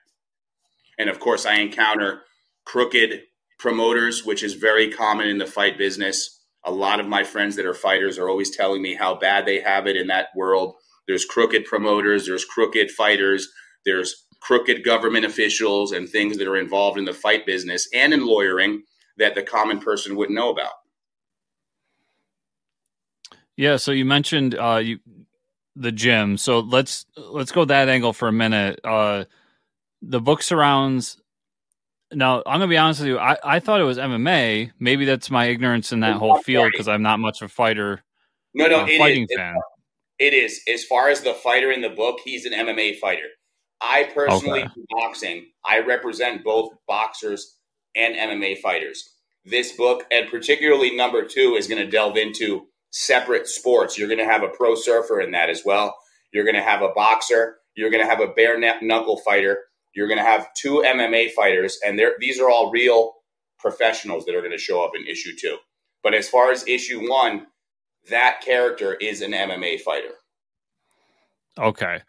And of course, I encounter crooked promoters, which is very common in the fight business. A lot of my friends that are fighters are always telling me how bad they have it in that world. There's crooked promoters, there's crooked fighters, there's crooked government officials and things that are involved in the fight business and in lawyering that the common person wouldn't know about. Yeah, so you mentioned uh, you the gym. So let's let's go that angle for a minute. Uh, the book surrounds. Now I'm gonna be honest with you. I, I thought it was MMA. Maybe that's my ignorance in that whole field because I'm not much of a fighter. No, no, uh, it fighting is. fan. It is. As far as the fighter in the book, he's an MMA fighter. I personally Okay. do boxing. I represent both boxers and MMA fighters. This book, and particularly number two, is going to delve into separate sports. You're going to have a pro surfer in that as well. You're going to have a boxer. You're going to have a bare kn- knuckle fighter. You're going to have two MMA fighters, and these are all real professionals that are going to show up in issue two. But as far as issue one, that character is an MMA fighter. Okay.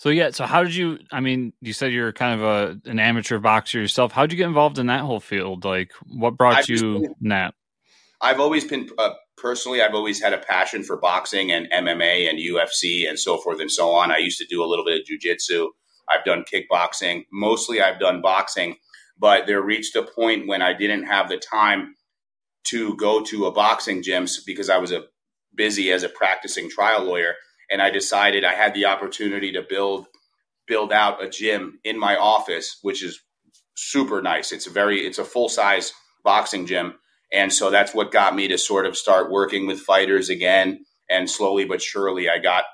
So yeah, so how did you? I mean, you said you're kind of a an amateur boxer yourself. How did you get involved in that whole field? Like, what brought I've you been- that? I've always been uh, personally, I've always had a passion for boxing and MMA and UFC and so forth and so on. I used to do a little bit of jujitsu. I've done kickboxing. Mostly, I've done boxing, but there reached a point when I didn't have the time to go to a boxing gym because I was a busy as a practicing trial lawyer, and I decided I had the opportunity to build build out a gym in my office, which is super nice. It's a very it's a full size boxing gym and so that's what got me to sort of start working with fighters again. And slowly but surely, I got,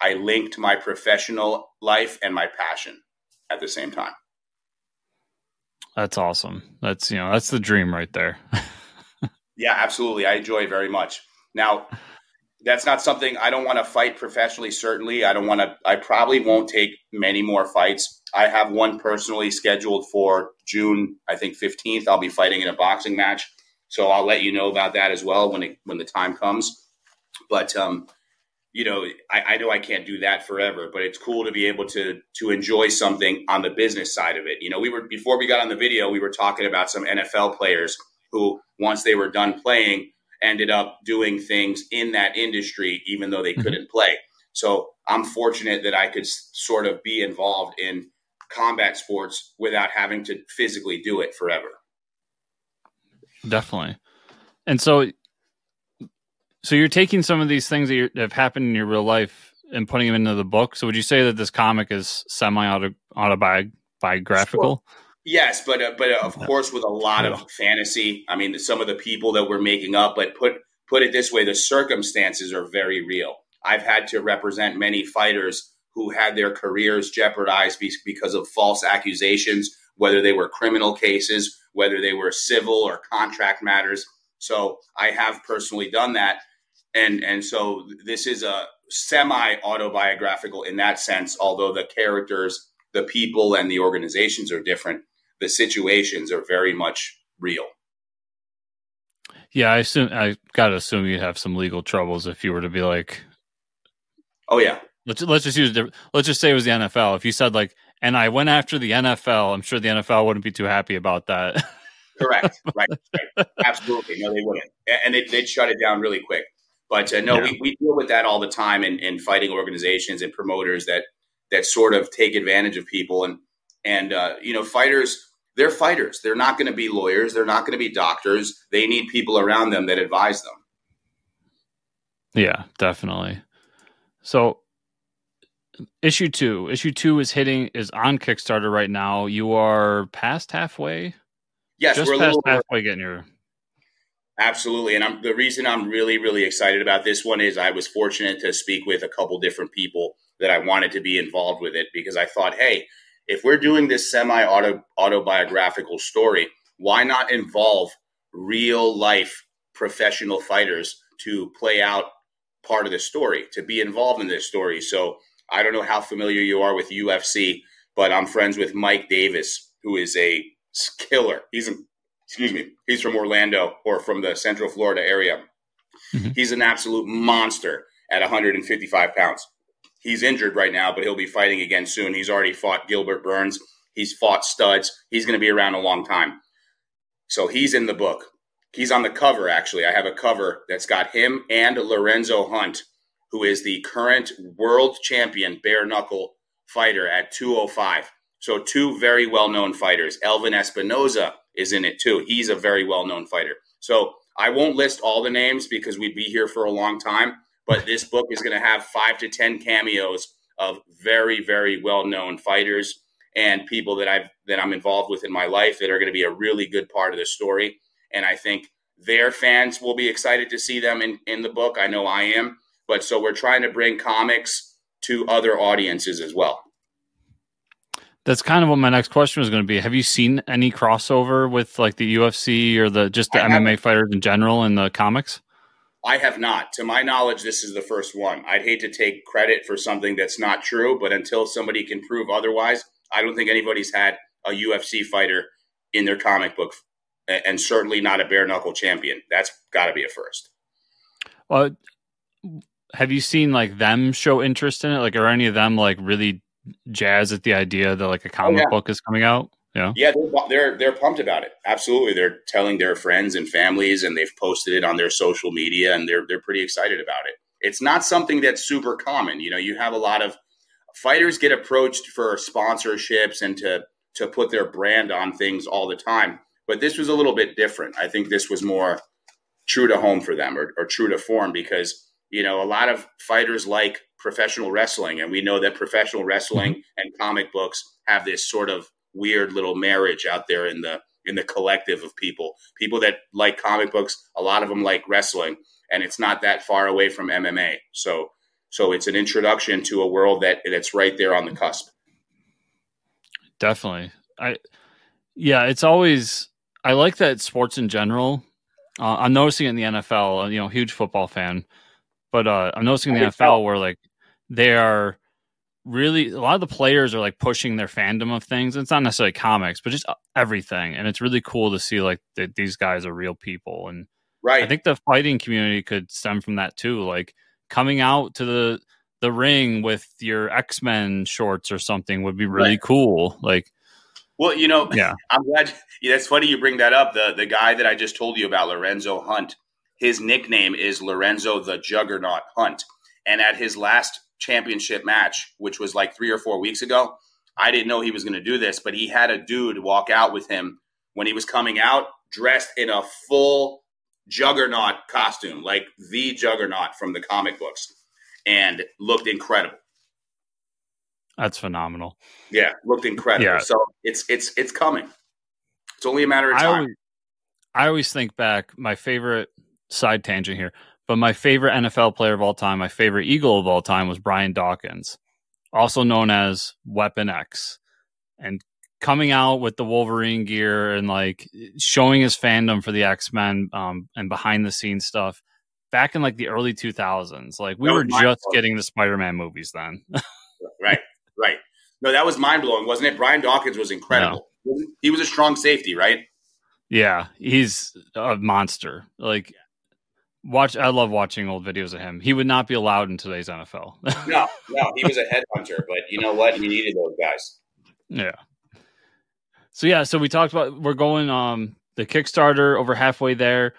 I linked my professional life and my passion at the same time. That's awesome. That's you know that's the dream right there. (laughs) Yeah, absolutely. I enjoy it very much. Now, that's not something I don't want to fight professionally. Certainly, I don't want to. I probably won't take many more fights. I have one personally scheduled for June, I think fifteenth. I'll be fighting in a boxing match, so I'll let you know about that as well when it when the time comes. But um, you know, I, I know I can't do that forever, but it's cool to be able to to enjoy something on the business side of it. You know, we were before we got on the video, we were talking about some NFL players who, once they were done playing, ended up doing things in that industry, even though they Mhm. couldn't play. So I'm fortunate that I could sort of be involved in combat sports without having to physically do it forever. Definitely. And so, so you're taking some of these things that, you're, that have happened in your real life and putting them into the book. So would you say that this comic is semi autobiographical? Yes, but uh, but uh, of course with a lot of fantasy. I mean, some of the people that we're making up, but put put it this way, the circumstances are very real. I've had to represent many fighters who had their careers jeopardized because of false accusations, whether they were criminal cases, whether they were civil or contract matters. So I have personally done that, and and so this is a semi autobiographical in that sense. Although the characters, the people, and the organizations are different, the situations are very much real. Yeah, I assume I got to assume you'd have some legal troubles if you were to be like, Oh yeah, let's let's just use let's just say it was the NFL. If you said like, and I went after the NFL, I'm sure the NFL wouldn't be too happy about that. (laughs) correct, right, right, absolutely. No, they wouldn't, and they'd shut it down really quick. But uh, no, Yeah. we, we deal with that all the time in, in fighting organizations and promoters that that sort of take advantage of people and and uh, you know fighters. They're fighters. They're not going to be lawyers. They're not going to be doctors. They need people around them that advise them. Yeah, definitely. So issue two. Issue two is hitting is on Kickstarter right now. You are past halfway. Yes, just we're a past halfway getting your Absolutely, and I'm, the reason I'm really, really excited about this one is I was fortunate to speak with a couple different people that I wanted to be involved with it because I thought, hey, if we're doing this semi autobiographical story, why not involve real life professional fighters to play out part of the story, to be involved in this story? So I don't know how familiar you are with UFC, but I'm friends with Mike Davis, who is a killer. He's a excuse me, he's from Orlando or from the Central Florida area. Mhm. He's an absolute monster at 155 pounds. He's injured right now, but he'll be fighting again soon. He's already fought Gilbert Burns. He's fought studs. He's going to be around a long time. So he's in the book. He's on the cover, actually. I have a cover that's got him and Lorenzo Hunt, who is the current world champion bare knuckle fighter at 205. So, two very well known fighters. Elvin Espinoza is in it too. He's a very well known fighter. So, I won't list all the names because we'd be here for a long time, but this book is going to have five to 10 cameos of very, very well known fighters and people that I've that I'm involved with in my life that are going to be a really good part of the story. And I think their fans will be excited to see them in, in the book. I know I am. But so we're trying to bring comics to other audiences as well. That's kind of what my next question was going to be. Have you seen any crossover with like the UFC or the just the I MMA fighters in general in the comics? I have not. To my knowledge, this is the first one. I'd hate to take credit for something that's not true, but until somebody can prove otherwise, I don't think anybody's had a UFC fighter in their comic book, and certainly not a bare knuckle champion. That's got to be a first. Well, have you seen like them show interest in it? Like, are any of them like really jazzed at the idea that like a comic oh, yeah. book is coming out? Yeah, yeah, they're, they're they're pumped about it. Absolutely, they're telling their friends and families, and they've posted it on their social media, and they're they're pretty excited about it. It's not something that's super common. You know, you have a lot of fighters get approached for sponsorships and to to put their brand on things all the time, but this was a little bit different. I think this was more true to home for them or, or true to form because you know a lot of fighters like professional wrestling, and we know that professional wrestling mm-hmm. and comic books have this sort of weird little marriage out there in the in the collective of people. People that like comic books, a lot of them like wrestling, and it's not that far away from MMA. So so it's an introduction to a world that that's right there on the cusp. Definitely. I yeah, it's always I like that sports in general. Uh, I'm noticing in the NFL, you know, huge football fan, but uh, I'm noticing in the NFL where like they are really a lot of the players are like pushing their fandom of things. It's not necessarily comics, but just uh, everything, and it's really cool to see like that these guys are real people. And right, I think the fighting community could stem from that too. Like coming out to the the ring with your X Men shorts or something would be really right. cool. Like, well, you know, yeah, (laughs) I'm glad. Yeah, (laughs) that's funny you bring that up. The the guy that I just told you about, Lorenzo Hunt, his nickname is Lorenzo the Juggernaut Hunt, and at his last championship match, which was like three or four weeks ago. I didn't know he was going to do this, but he had a dude walk out with him when he was coming out dressed in a full juggernaut costume, like the juggernaut from the comic books, and looked incredible. That's phenomenal. Yeah, looked incredible. Yeah. So it's it's it's coming. It's only a matter of time. I always, I always think back my favorite side tangent here. But my favorite NFL player of all time, my favorite Eagle of all time was Brian Dawkins, also known as Weapon X. And coming out with the Wolverine gear and like showing his fandom for the X Men um, and behind the scenes stuff back in like the early 2000s. Like we were just getting the Spider Man movies then. (laughs) right, right. No, that was mind blowing, wasn't it? Brian Dawkins was incredible. No. He was a strong safety, right? Yeah, he's a monster. Like watch I love watching old videos of him. He would not be allowed in today's NFL. (laughs) no, no, he was a headhunter, but you know what? He needed those guys. Yeah. So yeah, so we talked about we're going um the Kickstarter over halfway there.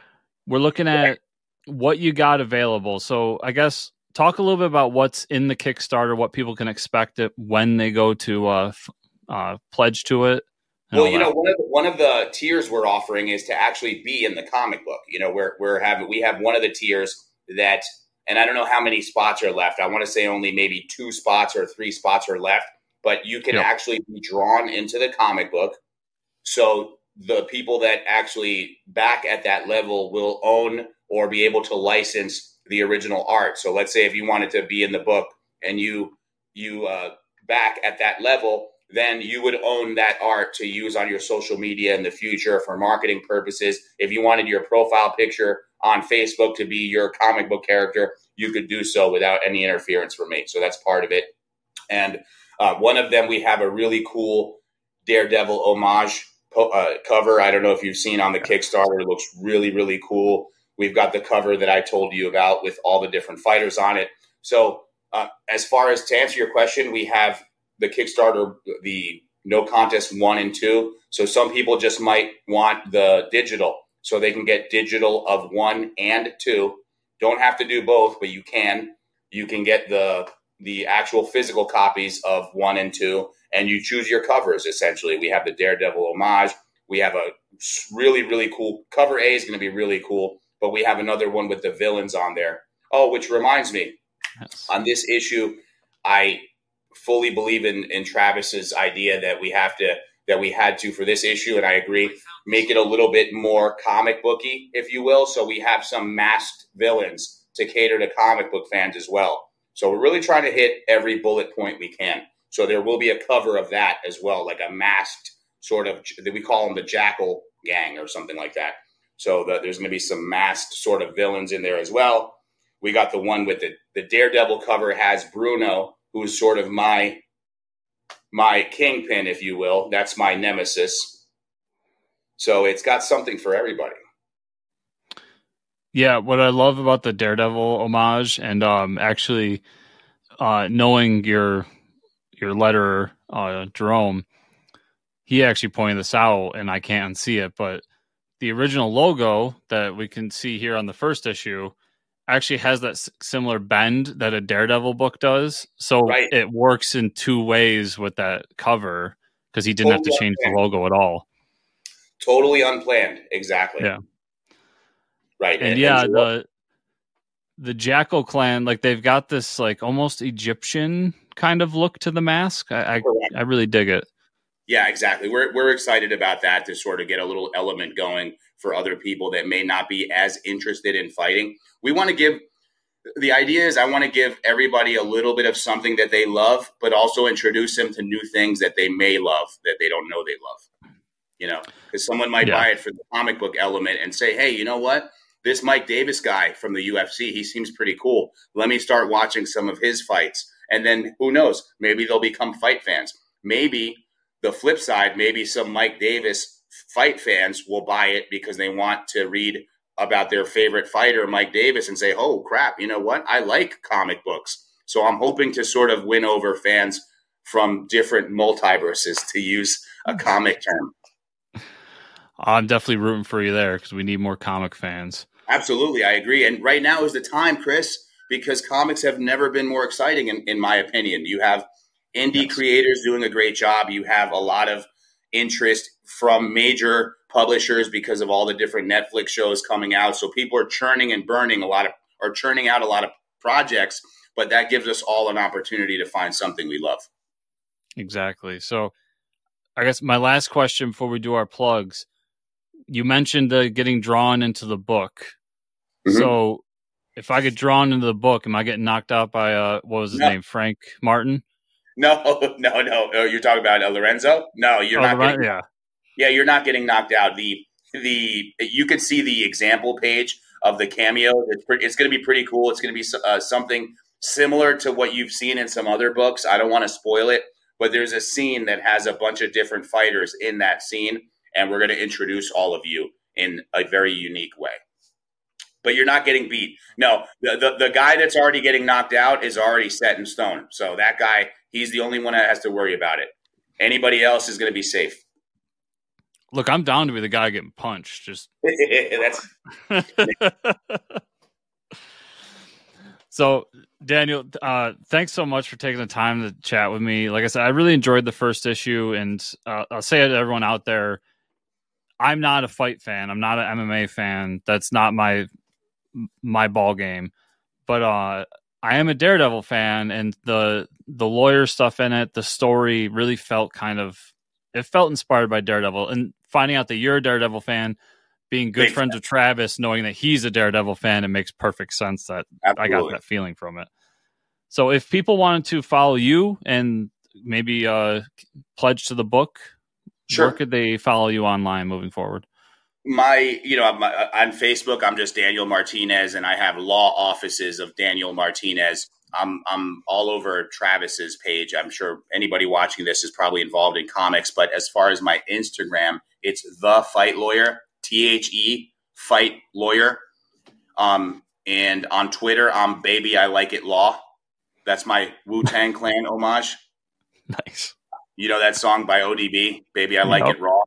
We're looking at what you got available. So I guess talk a little bit about what's in the Kickstarter, what people can expect it when they go to uh, uh pledge to it. Well, you know, one of the, one of the tiers we're offering is to actually be in the comic book. You know, we're we're having we have one of the tiers that, and I don't know how many spots are left. I want to say only maybe two spots or three spots are left, but you can actually be drawn into the comic book. So the people that actually back at that level will own or be able to license the original art. So let's say if you wanted to be in the book and you you uh, back at that level then you would own that art to use on your social media in the future for marketing purposes. If you wanted your profile picture on Facebook to be your comic book character, you could do so without any interference from me. So that's part of it. And uh, one of them, we have a really cool Daredevil homage po- uh, cover. I don't know if you've seen on the Kickstarter. It looks really, really cool. We've got the cover that I told you about with all the different fighters on it. So, uh, as far as to answer your question, we have the Kickstarter, the no contest one and two. So some people just might want the digital, so they can get digital of one and two. Don't have to do both, but you can. You can get the the actual physical copies of one and two, and you choose your covers. Essentially, we have the Daredevil homage. We have a really really cool cover. A is going to be really cool, but we have another one with the villains on there. Oh, which reminds me, Yes. on this issue, I fully believe in in Travis's idea that we have to that we had to for this issue, and I agree, make it a little bit more comic booky, if you will. So we have some masked villains to cater to comic book fans as well. So we're really trying to hit every bullet point we can. So there will be a cover of that as well, like a masked sort of we call them the Jackal Gang or something like that. So the, there's going to be some masked sort of villains in there as well. We got the one with the the Daredevil cover has Bruno, who's sort of my my kingpin, if you will. That's my nemesis. So it's got something for everybody. Yeah, what I love about the Daredevil homage and um actually uh knowing your your letterer, uh Jerome, he actually pointed this out and I can't see it, but the original logo that we can see here on the first issue actually has that s- similar bend that a Daredevil book does. So Right. it works in two ways with that cover because he didn't have to Totally change the logo at all. Totally unplanned. Exactly. Yeah. Right. and yeah, Jerome- the the Jackal clan, like they've got this like almost Egyptian kind of look to the mask. I I, I really dig it. Yeah, exactly. We're we're excited about that to sort of get a little element going for other people that may not be as interested in fighting. We want to give the idea is I want to give everybody a little bit of something that they love, but also introduce them to new things that they may love that they don't know they love. You know, because someone might Yeah. buy it for the comic book element and say, "Hey, you know what? This Mike Davis guy from the UFC, he seems pretty cool. Let me start watching some of his fights." And then who knows? Maybe they'll become fight fans. Maybe the flip side, maybe some Mike Davis fight fans will buy it because they want to read about their favorite fighter, Mike Davis, and say, oh, crap, you know what? I like comic books. So I'm hoping to sort of win over fans from different multiverses, to use a comic term. I'm definitely rooting for you there because we need more comic fans. Absolutely, I agree. And right now is the time, Chris, because comics have never been more exciting, in, in my opinion. You have indie Yes. creators doing a great job. You have a lot of interest from major publishers because of all the different Netflix shows coming out. So people are churning and burning a lot of, or churning out a lot of projects. But that gives us all an opportunity to find something we love. Exactly. So, I guess my last question before we do our plugs, you mentioned uh, getting drawn into the book. Mhm. So, if I get drawn into the book, am I getting knocked out by uh, what was his No. name, Frank Martin? No, (laughs) no, no. Oh, you're talking about uh, Lorenzo? No, you're Oh, not. getting- yeah. Yeah, you're not getting knocked out. The the you can see the example page of the cameo. It's pretty, it's going to be pretty cool. It's going to be uh, something similar to what you've seen in some other books. I don't want to spoil it, but there's a scene that has a bunch of different fighters in that scene, and we're going to introduce all of you in a very unique way. But you're not getting beat. No, the, the the guy that's already getting knocked out is already set in stone. So that guy, he's the only one that has to worry about it. Anybody else is going to be safe. Look, I'm down to be the guy getting punched. Just (laughs) that's (laughs) so, Daniel, uh, thanks so much for taking the time to chat with me. Like I said, I really enjoyed the first issue, and uh, I'll say it to everyone out there: I'm not a fight fan. I'm not an MMA fan. That's not my my ball game. But uh, I am a Daredevil fan, and the the lawyer stuff in it, the story really felt kind of it felt inspired by Daredevil, and finding out that you're a Daredevil fan. Being good Big friends with Travis, knowing that he's a Daredevil fan, it makes perfect sense that I got that feeling from it. So if people wanted to follow you and maybe uh pledge to the book, Sure. where could they follow you online moving forward? My you know my, on facebook i'm just daniel martinez and i have law offices of daniel martinez i'm i'm all over travis's page i'm sure anybody watching this is probably involved in comics but as far as my instagram it's the fight lawyer t-h-e fight lawyer um and on twitter i'm baby i like it law that's my wu-tang (laughs) clan homage Nice. you know that song by odb baby i like Yep. it raw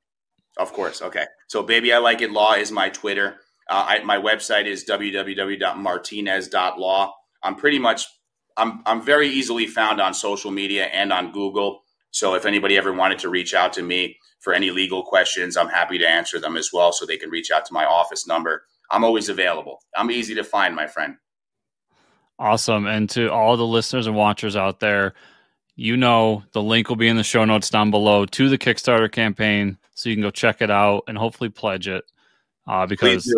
of course. Okay. So, Baby I Like It Law is my Twitter. Uh, I, my website is www.martinez.law. I'm pretty much, I'm, I'm very easily found on social media and on Google. So, if anybody ever wanted to reach out to me for any legal questions, I'm happy to answer them as well. So, they can reach out to my office number. I'm always available. I'm easy to find, my friend. Awesome. And to all the listeners and watchers out there, you know the link will be in the show notes down below to the Kickstarter campaign, so you can go check it out and hopefully pledge it. Uh, because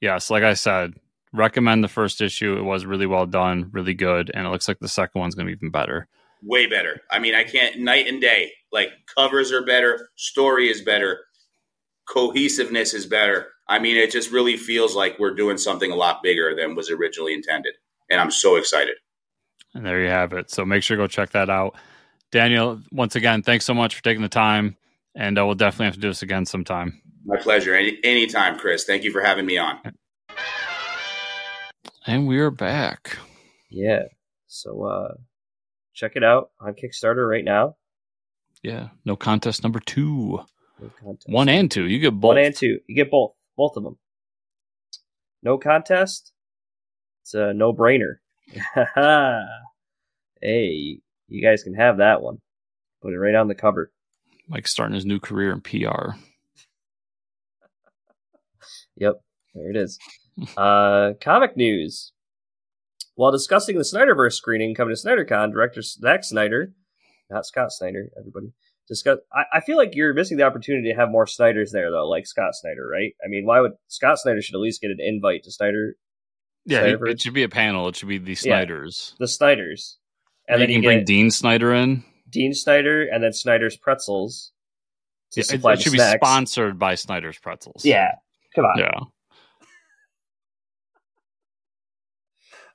yes, like I said, recommend the first issue. It was really well done, really good, and it looks like the second one's going to be even better. way better. I mean, I can't night and day. Like covers are better, story is better, cohesiveness is better. I mean, it just really feels like we're doing something a lot bigger than was originally intended, and I'm so excited. And there you have it. So make sure to go check that out. Daniel, once again, thanks so much for taking the time, and uh, we'll definitely have to do this again sometime. My pleasure. Any anytime, Chris. Thank you for having me on. And we are back. Yeah. So uh check it out on Kickstarter right now. Yeah, no contest number two, No contest. one and two. You get both. One and two. You get both. Both of them. No contest. It's a no brainer. (laughs) hey, you guys can have that one. Put it right on the cover. Mike's starting his new career in PR. Yep, there it is. (laughs) uh, comic news. While discussing the Snyderverse screening coming to SnyderCon, director Zack Snyder, not Scott Snyder, everybody, discuss. I, I feel like you're missing the opportunity to have more Snyders there, though, like Scott Snyder, right? I mean, why would Scott Snyder should at least get an invite to Snyder, Yeah, Snyderverse? it should be a panel. It should be the Yeah. Snyders. the Snyders, and And then you can bring Dean Snyder in. Dean Snyder and then Snyder's Pretzels to Yeah, it, supply it the should be sponsored by Snyder's Pretzels. Yeah, come on. Yeah. (laughs)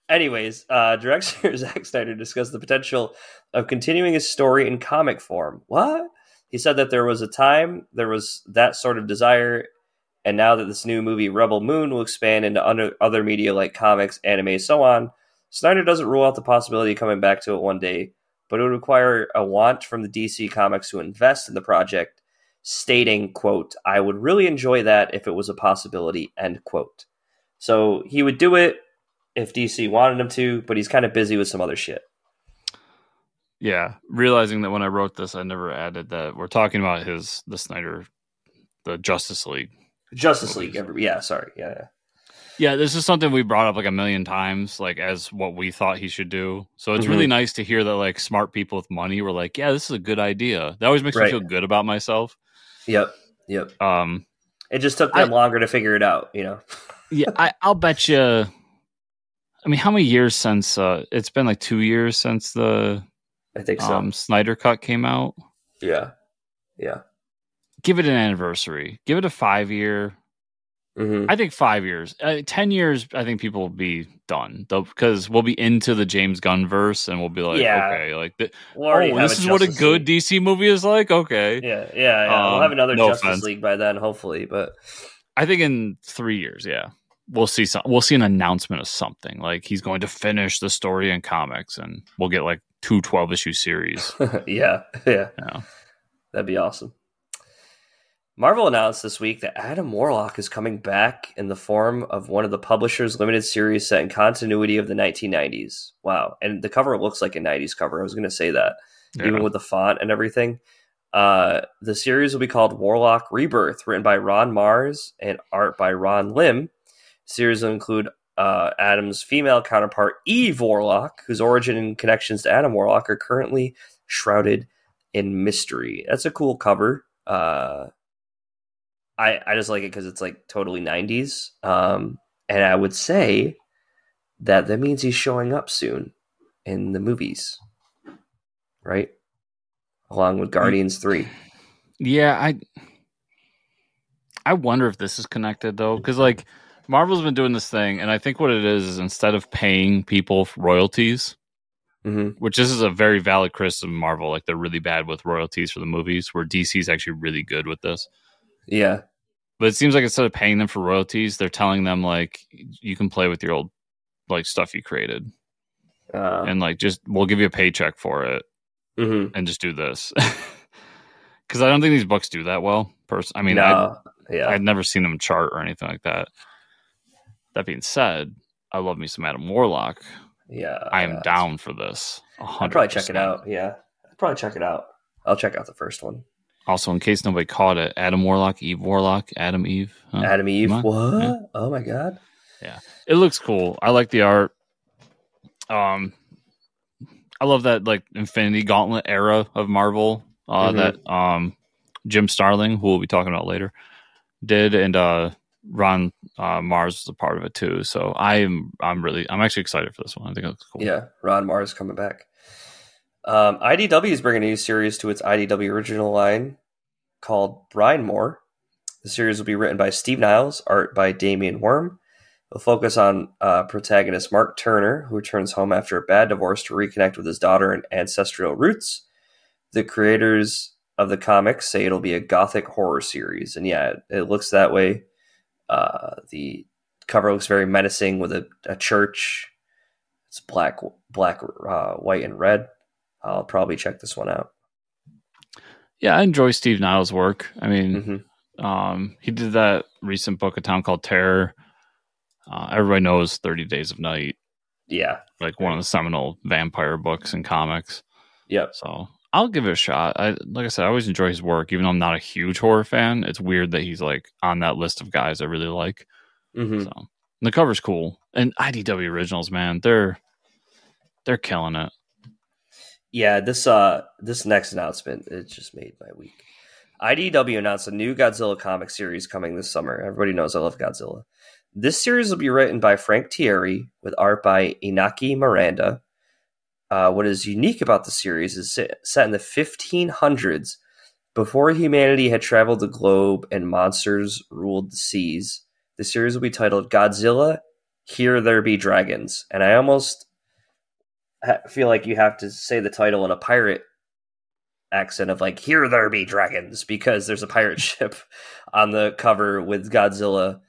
Anyways, uh, director (laughs) Zack Snyder discussed the potential of continuing his story in comic form. What? He said that there was a time there was that sort of desire, and now that this new movie Rebel Moon will expand into under, other media like comics, anime, so on, Snyder doesn't rule out the possibility of coming back to it one day, but it would require a want from the DC Comics to invest in the project, stating, "quote I would really enjoy that if it was a possibility." End quote. So he would do it if DC wanted him to, but he's kind of busy with some other shit. Yeah. Realizing that when I wrote this, I never added that we're talking about his, the Snyder, the Justice League. Justice League, yeah, sorry, yeah, yeah. Yeah, this is something we brought up like a million times, like as what we thought he should do. So it's Mhm. really nice to hear that like smart people with money were like, yeah, this is a good idea. That always makes Right. me feel good about myself. Yep, yep. Um, It just took them longer to figure it out, you know. (laughs) yeah, I, I'll bet you. I mean, how many years since uh, it's been like two years since the I think so. um, Snyder Cut came out? yeah, yeah. Give it an anniversary. Give it a five year. Hmm I think five years. Uh, Ten years. I think people will be done though, because we'll be into the James Gunn verse, and we'll be like, Yeah. okay, like the, We'll oh, this is what a good League. DC movie is like. Okay, Yeah, yeah, yeah. we'll Um, have another no Justice offense. League by then, hopefully. But I think in three years, yeah, we'll see some. We'll see an announcement of something like he's going to finish the story in comics, and we'll get like two 12 issue series. (laughs) yeah, yeah, Yeah. that'd be awesome. Marvel announced this week that Adam Warlock is coming back in the form of one of the publisher's limited series set in continuity of the 1990s. Wow. And the cover looks like a 90s cover. I was going to say that, Yeah. even with the font and everything. Uh, the series will be called Warlock Rebirth, written by Ron Marz and art by Ron Lim. The series will include uh, Adam's female counterpart, Eve Warlock, whose origin and connections to Adam Warlock are currently shrouded in mystery. That's a cool cover. Uh, I I just like it because it's like totally '90s, um, and I would say that that means he's showing up soon in the movies, right? Along with Guardians Three. Yeah, I I wonder if this is connected though, because like Marvel's been doing this thing, and I think what it is is instead of paying people royalties, hmm which this is a very valid criticism of Marvel, like they're really bad with royalties for the movies, where DC's actually really good with this. Yeah, But it seems like instead of paying them for royalties, they're telling them like you can play with your old like stuff you created, uh, and like just we'll give you a paycheck for it, mhm. and just do this. (laughs) Because I don't think these books do that well. Person, I mean, I, no, yeah, I'd never seen them chart or anything like that. That being said, I love me some Adam Warlock. yeah. I am down for this. I'd probably check it out. Yeah, I'd probably check it out. I'll check out the first one. Also, in case nobody caught it, Adam Warlock, Eve Warlock, Adam Eve. huh? Adam Eve. What? Yeah. Oh my god. Yeah, it looks cool. I like the art. Um, I love that like Infinity Gauntlet era of Marvel. Uh, Mhm. that um, Jim Starlin, who we'll be talking about later, did, and uh, Ron uh, Marz was a part of it too. So I'm I'm really I'm actually excited for this one. I think it looks cool. Yeah, Ron Marz coming back. Um, IDW is bringing a new series to its IDW original line called Brinemoor. The series will be written by Steve Niles, art by Damien Worm. It'll focus on uh, protagonist Mark Turner, who returns home after a bad divorce to reconnect with his daughter and ancestral roots. The creators of the comics say it'll be a gothic horror series, and yeah, it, it looks that way. Uh, the cover looks very menacing with a, a church. It's black, black, uh, white, and red. I'll probably check this one out. Yeah, I enjoy Steve Niles' work. I mean, hmm Um, he did that recent book, A Town Called Terror. Uh, everybody knows Thirty Days of Night, Yeah. like one of the seminal vampire books and comics. Yep. So I'll give it a shot. I like I said, I always enjoy his work, even though I'm not a huge horror fan. It's weird that he's like on that list of guys I really like. hmm So and the cover's cool, and IDW originals, man, they're they're killing it. Yeah. This uh, this next announcement it just made my week. IDW announced a new Godzilla comic series coming this summer. Everybody knows I love Godzilla. This series will be written by Frank Tieri with art by Inaki Miranda. Uh, what is unique about the series is set in the 1500s, before humanity had traveled the globe and monsters ruled the seas. The series will be titled Godzilla Here There Be Dragons. And I almost feel like you have to say the title in a pirate accent of like Here There Be Dragons because there's a pirate (laughs) ship on the cover with Godzilla.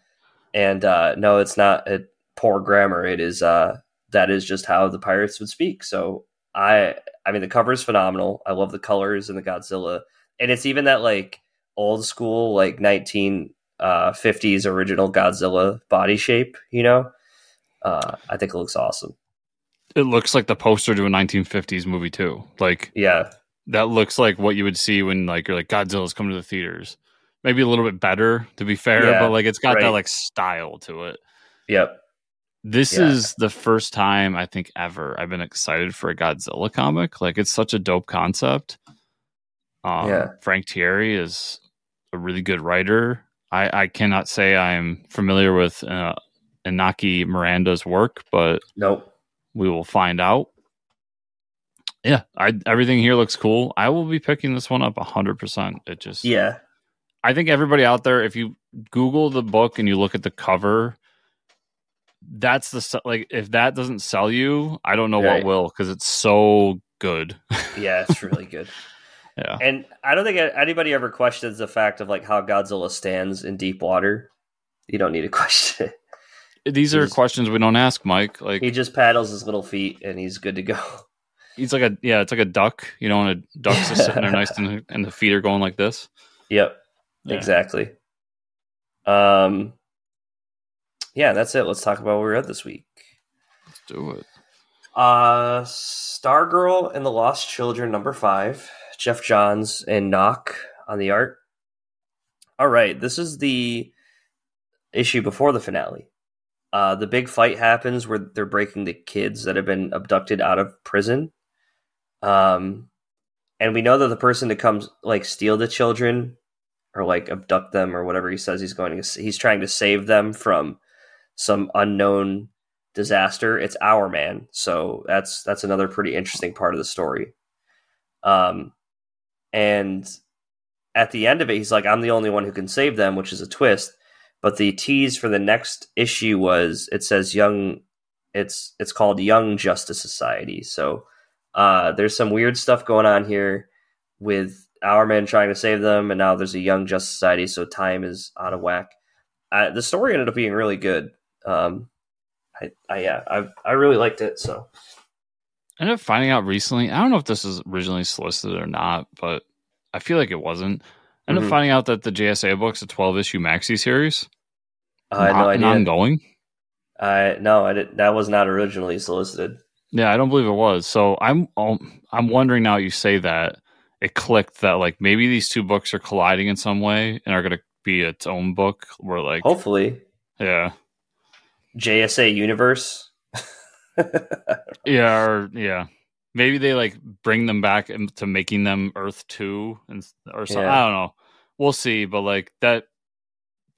And uh, no, it's not a poor grammar. It is uh, that is just how the pirates would speak. So I I mean the cover is phenomenal. I love the colors and the Godzilla. And it's even that like old school like 1950s uh, original Godzilla body shape, you know? Uh, I think it looks awesome. It looks like the poster to a 1950s movie too. Like Yeah. that looks like what you would see when like you're like Godzilla's coming to the theaters. Maybe a little bit better to be fair, Yeah, but like it's got that like style to it. Yep. This Yeah. is the first time I think ever I've been excited for a Godzilla comic. Like it's such a dope concept. Um, Yeah. Frank Tieri is a really good writer. I, I cannot say I'm familiar with uh, Inaki Miranda's work, but Nope. We will find out. Yeah, I, everything here looks cool. I will be picking this one up 100%. It just, Yeah. I think everybody out there, if you Google the book and you look at the cover, that's the like if that doesn't sell you, I don't know Right. what will because it's so good. (laughs) Yeah, it's really good. yeah, And I don't think anybody ever questions the fact of like how Godzilla stands in deep water. You don't need to (laughs) question it. These are questions we don't ask, Mike. Like He just paddles his little feet and he's good to go. (laughs) he's like a yeah, it's like a duck. You know, and a duck's just sitting there (laughs) nice and, and the feet are going like this. Yep. Yeah. Exactly. Um Yeah, that's it. Let's talk about what we read this week. Let's do it. Uh Stargirl and the Lost Children number 5. Geoff Johns and Nauck on the art. All right, this is the issue before the finale. Uh, the big fight happens where they're breaking the kids that have been abducted out of prison. Um, and we know that the person to come like steal the children or like abduct them or whatever he says he's going to, he's trying to save them from some unknown disaster. It's Hourman, so that's that's another pretty interesting part of the story. Um, and at the end of it, he's like, "I'm the only one who can save them," which is a twist. But the tease for the next issue was it says young. It's it's called Young Justice Society. So uh, there's some weird stuff going on here with Hourman trying to save them, and now there's a Young Justice Society. So time is out of whack. Uh, the story ended up being really good. Um, I, I yeah, I I really liked it. So I ended up finding out recently. I don't know if this was originally solicited or not, but I feel like it wasn't. I ended Mhm. up finding out that the JSA book's a 12 issue maxi series. I had no idea. ongoing. I no, I did. That was not originally solicited. Yeah, I don't believe it was. So I'm um, I'm wondering now you say that it clicked that like maybe these two books are colliding in some way and are going to be its own book where like Hopefully, yeah JSA Universe. Yeah, (laughs) or yeah, maybe they like bring them back to making them Earth Two and or something. Yeah. I don't know. We'll see, but like that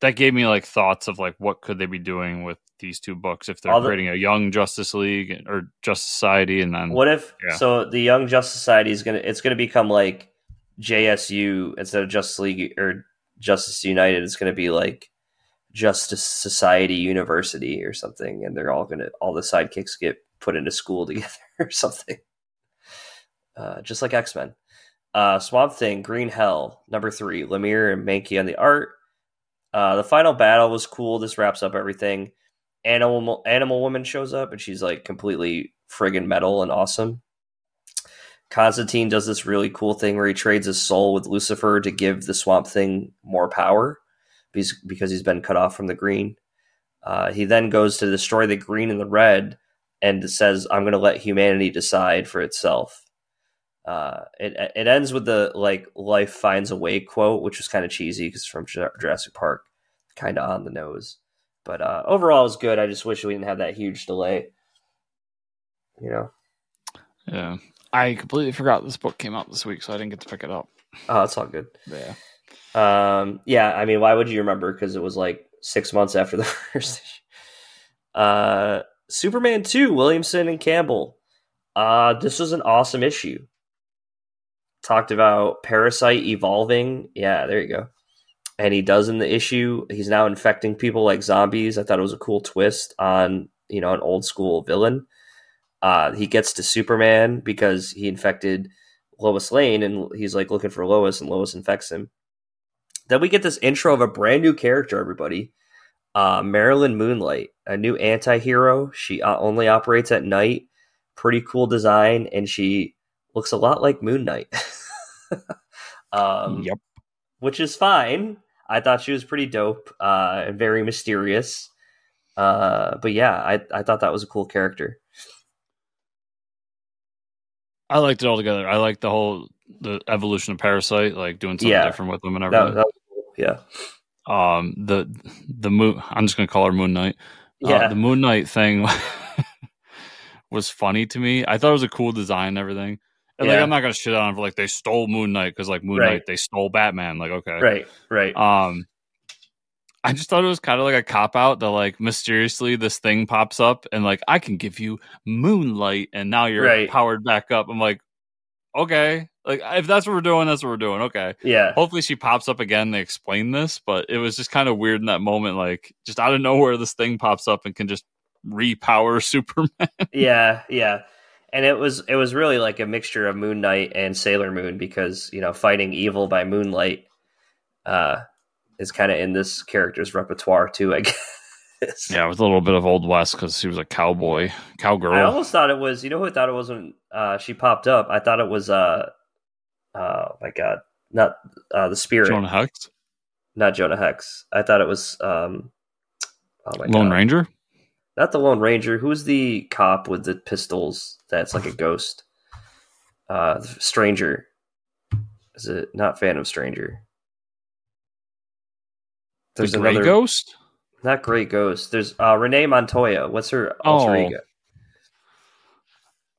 that gave me like thoughts of like what could they be doing with these two books if they're All the- creating a young Justice League or Justice Society, and then What if Yeah. so? The Young Justice Society is gonna it's gonna become like JSU instead of Justice League or Justice United. It's gonna be like Justice Society University or something, and they're all gonna all the sidekicks get put into school (laughs) together or something. Uh, just like X Men. Uh, Swamp Thing, Green Hell, number three, Lemire and Mahnke on the art. Uh, the final battle was cool. This wraps up everything. Animal Animal Woman shows up and she's like completely friggin' metal and awesome. Constantine does this really cool thing where he trades his soul with Lucifer to give the Swamp Thing more power because, he's been cut off from the green. Uh, he then goes to destroy the green and the red and says, I'm going to let humanity decide for itself. Uh, it, it ends with the like life finds a way quote, which was kind of cheesy because it's from Jurassic Park, kind of on the nose. But uh, overall, it's good. I just wish we didn't have that huge delay. You know, yeah. I completely forgot this book came out this week, so I didn't get to pick it up. oh, it's all good. Yeah, Um, yeah, I mean, why would you remember? Because it was like six months after the (laughs) first issue. Uh, Superman 2, Williamson and Campbell. Uh, this was an awesome issue. Talked about Parasite evolving. Yeah, there you go. And he does in the issue. He's now infecting people like zombies. I thought it was a cool twist on, you know, an old school villain. Uh, he gets to Superman because he infected Lois Lane and he's like looking for Lois and Lois infects him. Then we get this intro of a brand new character, everybody. Uh, Marilyn Moonlight, a new anti hero. She uh, only operates at night. Pretty cool design, and she looks a lot like Moon Knight. (laughs) um, yep. which is fine. I thought she was pretty dope uh, and very mysterious. Uh, but yeah, I, I thought that was a cool character. I liked it all together. I liked the whole the evolution of Parasite, like doing something Yeah. different with them and everything. that was cool. Yeah. um the the moon i'm just gonna call her moon knight Uh, Yeah. the moon knight thing (laughs) was funny to me i thought it was a cool design and everything and like i'm not gonna shit on for like they stole moon knight because like moon Right. knight they stole batman like okay right. Right. um i just thought it was kind of like a cop out that like mysteriously this thing pops up and like i can give you moonlight and now you're Right. powered back up i'm like okay like if that's what we're doing that's what we're doing okay yeah. hopefully she pops up again they explain this but it was just kind of weird in that moment like just out of nowhere this thing pops up and can just repower (laughs) superman yeah, yeah. And it was it was really like a mixture of Moon Knight and Sailor Moon because, you know, fighting evil by moonlight uh is kind of in this character's repertoire too, I (laughs) guess. yeah with a little bit of old west because she was a cowboy cowgirl I almost thought it was, you know who I thought it was when uh she popped up? I thought it was uh oh my god, not uh the spirit, jonah hex not Jonah Hex. I thought it was um oh my lone god. ranger Not the Lone Ranger. Who's the cop with the pistols that's like a ghost? Uh, Stranger. Is it not Phantom Stranger? There's the gray another ghost not Great Ghost. There's uh, Renee Montoya. What's her alter Oh. ego?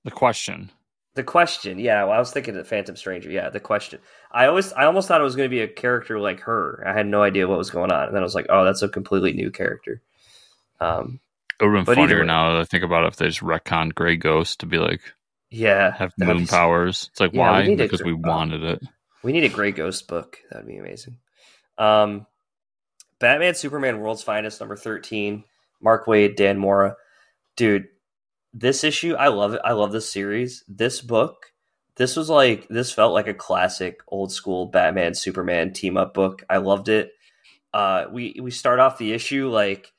the question The question. Yeah, well, I was thinking of Phantom Stranger. Yeah, the question. I always, I almost thought it was going to be a character like her. I had no idea what was going on, and then I was like, oh, that's a completely new character. Um, it would have But been either funnier now that I think about it if they just retconned gray ghost to be like yeah, have moon powers it's like Yeah, we why a because we uh, wanted it We need a Grey Ghost book. That'd be amazing. Um, Batman Superman World's Finest number 13. Mark Waid, Dan Mora. Dude, this issue, I love it. I love this series. This book, this was like this felt like a classic old school Batman Superman team up book. I loved it. Uh we we start off the issue like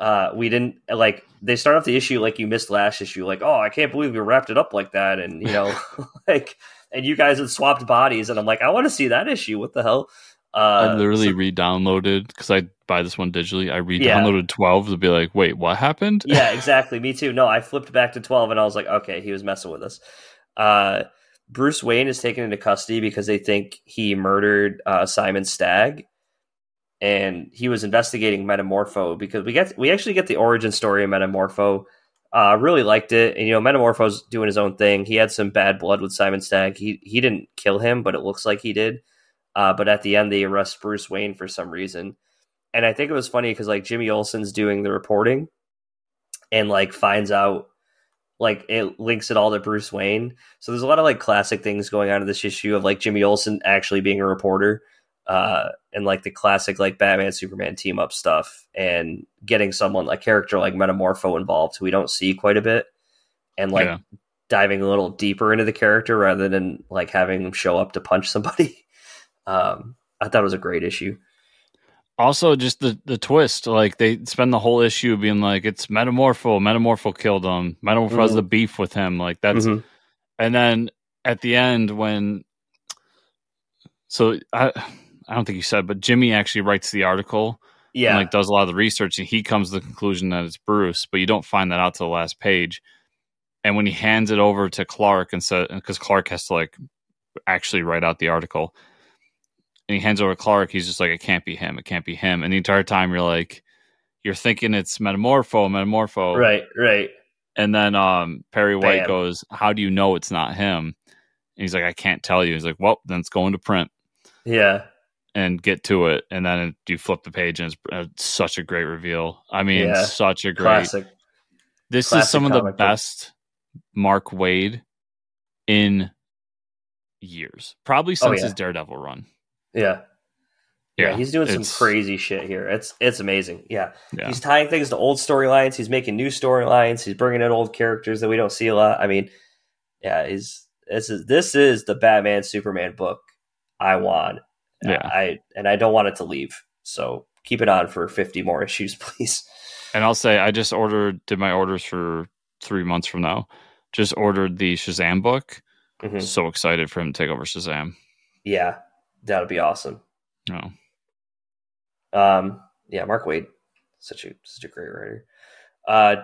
uh we didn't like they start off the issue like you missed last issue like oh I can't believe we wrapped it up like that and you know (laughs) (laughs) like and you guys had swapped bodies and I'm like I want to see that issue what the hell uh I literally so- re-downloaded because I buy this one digitally. I re-downloaded twelve to be like, wait, what happened? yeah, (laughs) exactly. Me too. No, I flipped back to 12 and I was like, okay, he was messing with us. Uh, Bruce Wayne is taken into custody because they think he murdered uh, Simon Stagg. And he was investigating Metamorpho because we get we actually get the origin story of Metamorpho Uh, really liked it. And, you know, Metamorpho's doing his own thing. He had some bad blood with Simon Stagg. He he didn't kill him, but it looks like he did. Uh, but at the end, they arrest Bruce Wayne for some reason. And I think it was funny because like Jimmy Olsen's doing the reporting and like finds out like it links it all to Bruce Wayne. So there's a lot of like classic things going on in this issue of like Jimmy Olsen actually being a reporter uh, and like the classic like Batman Superman team up stuff and getting someone like character like Metamorpho involved who we don't see quite a bit and like Yeah. diving a little deeper into the character rather than like having them show up to punch somebody. (laughs) Um, I thought it was a great issue. Also, just the the twist, like they spend the whole issue being like, "It's Metamorpho. Metamorpho killed him. Metamorpho has Mhm. the beef with him." Like that's, Mhm. and then at the end when, so I, I don't think you said, but Jimmy actually writes the article Yeah, and like does a lot of the research, and he comes to the conclusion that it's Bruce, but you don't find that out to the last page. And when he hands it over to Clark and said, because Clark has to like actually write out the article, and he hands over to Clark, he's just like, it can't be him, it can't be him. And the entire time you're like, you're thinking it's Metamorpho, Metamorpho, right, right. And then um, Perry White Bam. goes, "How do you know it's not him?" And he's like, "I can't tell you." He's like, "Well, then it's going to print." Yeah, and get to it, and then you flip the page, and it's, uh, such a great reveal. I mean, Yeah. such a great. classic. This classic is some of the book. best Mark Waid in years, probably since Oh, yeah. his Daredevil run. Yeah. Yeah, Yeah, he's doing some crazy shit here. It's it's amazing. Yeah. Yeah, He's tying things to old storylines. He's making new storylines. He's bringing in old characters that we don't see a lot. I mean, yeah, he's this is this is the Batman Superman book I want. Yeah. I and I don't want it to leave. So keep it on for fifty more (laughs) issues, please. and I'll say I just ordered, did my orders for three months from now. Just ordered the Shazam book. Mhm. So excited for him to take over Shazam. Yeah, that'd be awesome. No, Um, yeah, Mark Waid, such a such a great writer. Uh,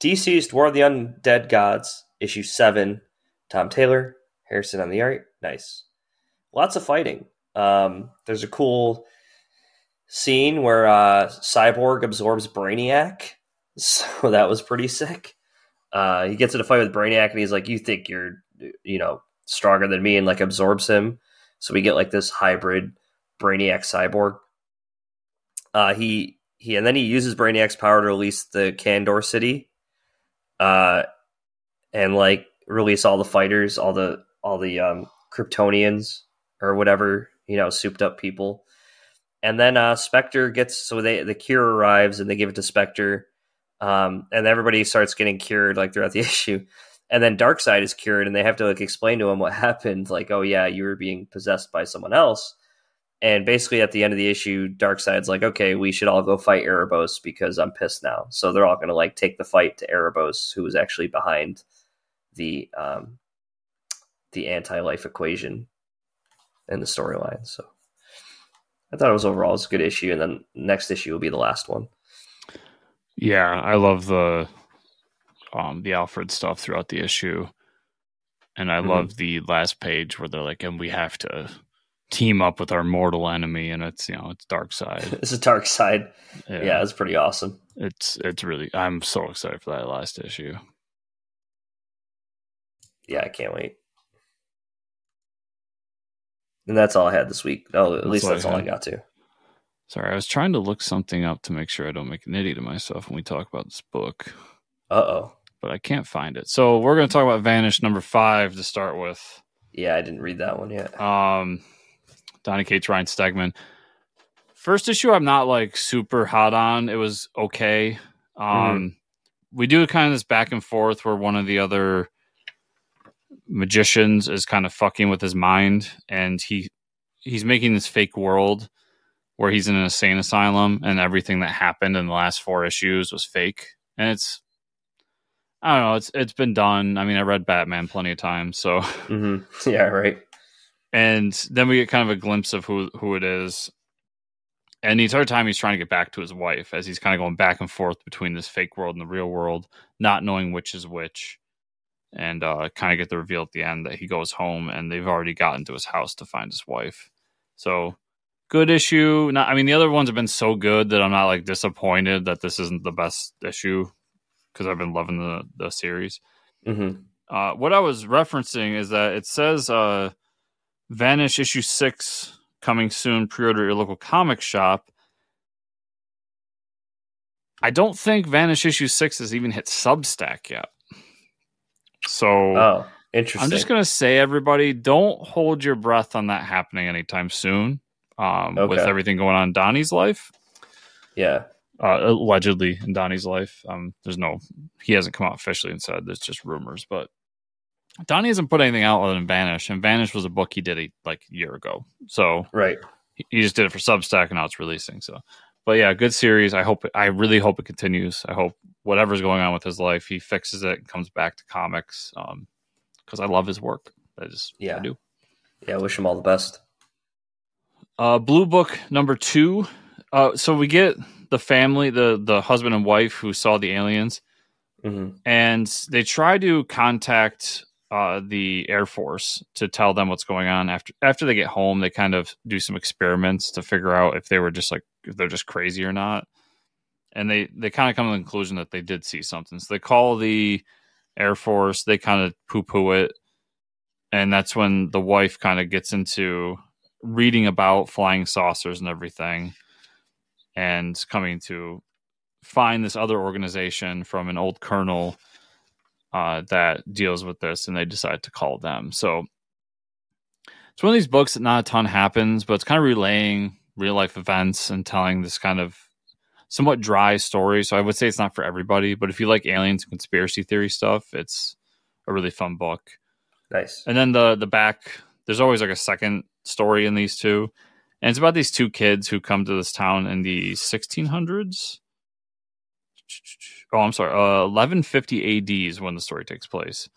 DC's War of the Undead Gods, issue seven. Tom Taylor, Hairsine on the art, nice. Lots of fighting. Um, there's a cool scene where uh, Cyborg absorbs Brainiac, (laughs) so that was pretty sick. Uh, he gets in a fight with Brainiac, and he's like, "You think you're, you know, stronger than me?" and like absorbs him. So we get like this hybrid Brainiac cyborg. Uh, he he and then he uses Brainiac's power to release the Kandor city, uh, and like release all the fighters, all the all the um, Kryptonians or whatever you know, souped up people. And then uh, Spectre gets so they the cure arrives and they give it to Spectre, um, and everybody starts getting cured like throughout the (laughs) issue. And then Darkseid is cured, and they have to like explain to him what happened. Like, oh yeah, you were being possessed by someone else. And basically, at the end of the issue, Darkseid's like, okay, we should all go fight Erebos because I'm pissed now. So they're all going to like take the fight to Erebos, who was actually behind the um, the anti-life equation in the storyline. So I thought it was overall was a good issue, and then next issue will be the last one. Yeah, I love the um the Alfred stuff throughout the issue. And I Mhm. love the last page where they're like, and we have to team up with our mortal enemy and it's you know, it's Darkseid. (laughs) it's a Darkseid. Yeah, it's pretty awesome. It's it's really I'm so excited for that last issue. Yeah, I can't wait. And that's all I had this week. Oh, at That's least all I that's all I got to. Sorry, I was trying to look something up to make sure I don't make an idiot of myself when we talk about this book, Uh oh. but I can't find it. So we're gonna talk about Vanish number five to start with. Yeah, I didn't read that one yet. Um, Donny Cates, Ryan Stegman. First issue, I'm not like super hot on. It was okay. Um, we do kind of this back and forth where one of the other magicians is kind of fucking with his mind, and he he's making this fake world where he's in an insane asylum, and everything that happened in the last four issues was fake, and it's. I don't know. It's it's been done. I mean, I read Batman plenty of times, so hmm (laughs) Yeah, right. and then we get kind of a glimpse of who who it is. And the entire time he's trying to get back to his wife as he's kind of going back and forth between this fake world and the real world, not knowing which is which. And uh, kind of get the reveal at the end that he goes home and they've already gotten to his house to find his wife. So good issue. Not, I mean, the other ones have been so good that I'm not like disappointed that this isn't the best issue. because I've been loving the the series. Mm-hmm. Uh, what I was referencing is that it says uh, Vanish issue six coming soon. Pre-order your local comic shop. I don't think Vanish issue six has even hit Substack yet. So Oh, interesting. I'm just gonna say, everybody, don't hold your breath on that happening anytime soon. Um, With everything going on in Donny's life, yeah. uh, allegedly in Donny's life, um, there's no, he hasn't come out officially and said there's just rumors, but Donny hasn't put anything out other than Vanish, and Vanish was a book he did a, like a year ago, so Right. he- he just did it for Substack, and now it's releasing. So, but yeah, good series. I hope, I really hope it continues. I hope whatever's going on with his life, he fixes it and comes back to comics. Um, because I love his work. I just, Yeah. I do. Yeah. I wish him all the best. Uh, Blue Book number two. Uh, so we get the family, the the husband and wife who saw the aliens, hmm and they try to contact uh, the Air Force to tell them what's going on. After after they get home, they kind of do some experiments to figure out if they were just like if they're just crazy or not. And they they kind of come to the conclusion that they did see something. So they call the Air Force. They kind of poo poo it, and that's when the wife kind of gets into reading about flying saucers and everything, and coming to find this other organization from an old colonel uh, that deals with this, and they decide to call them. So it's one of these books that not a ton happens, but it's kind of relaying real life events and telling this kind of somewhat dry story. So I would say it's not for everybody, but if you like aliens and conspiracy theory stuff, it's a really fun book. Nice. And then the the back, there's always like a second story in these two, and it's about these two kids who come to this town in the 1600s. Oh, I'm sorry, uh, 1150 AD is when the story takes place,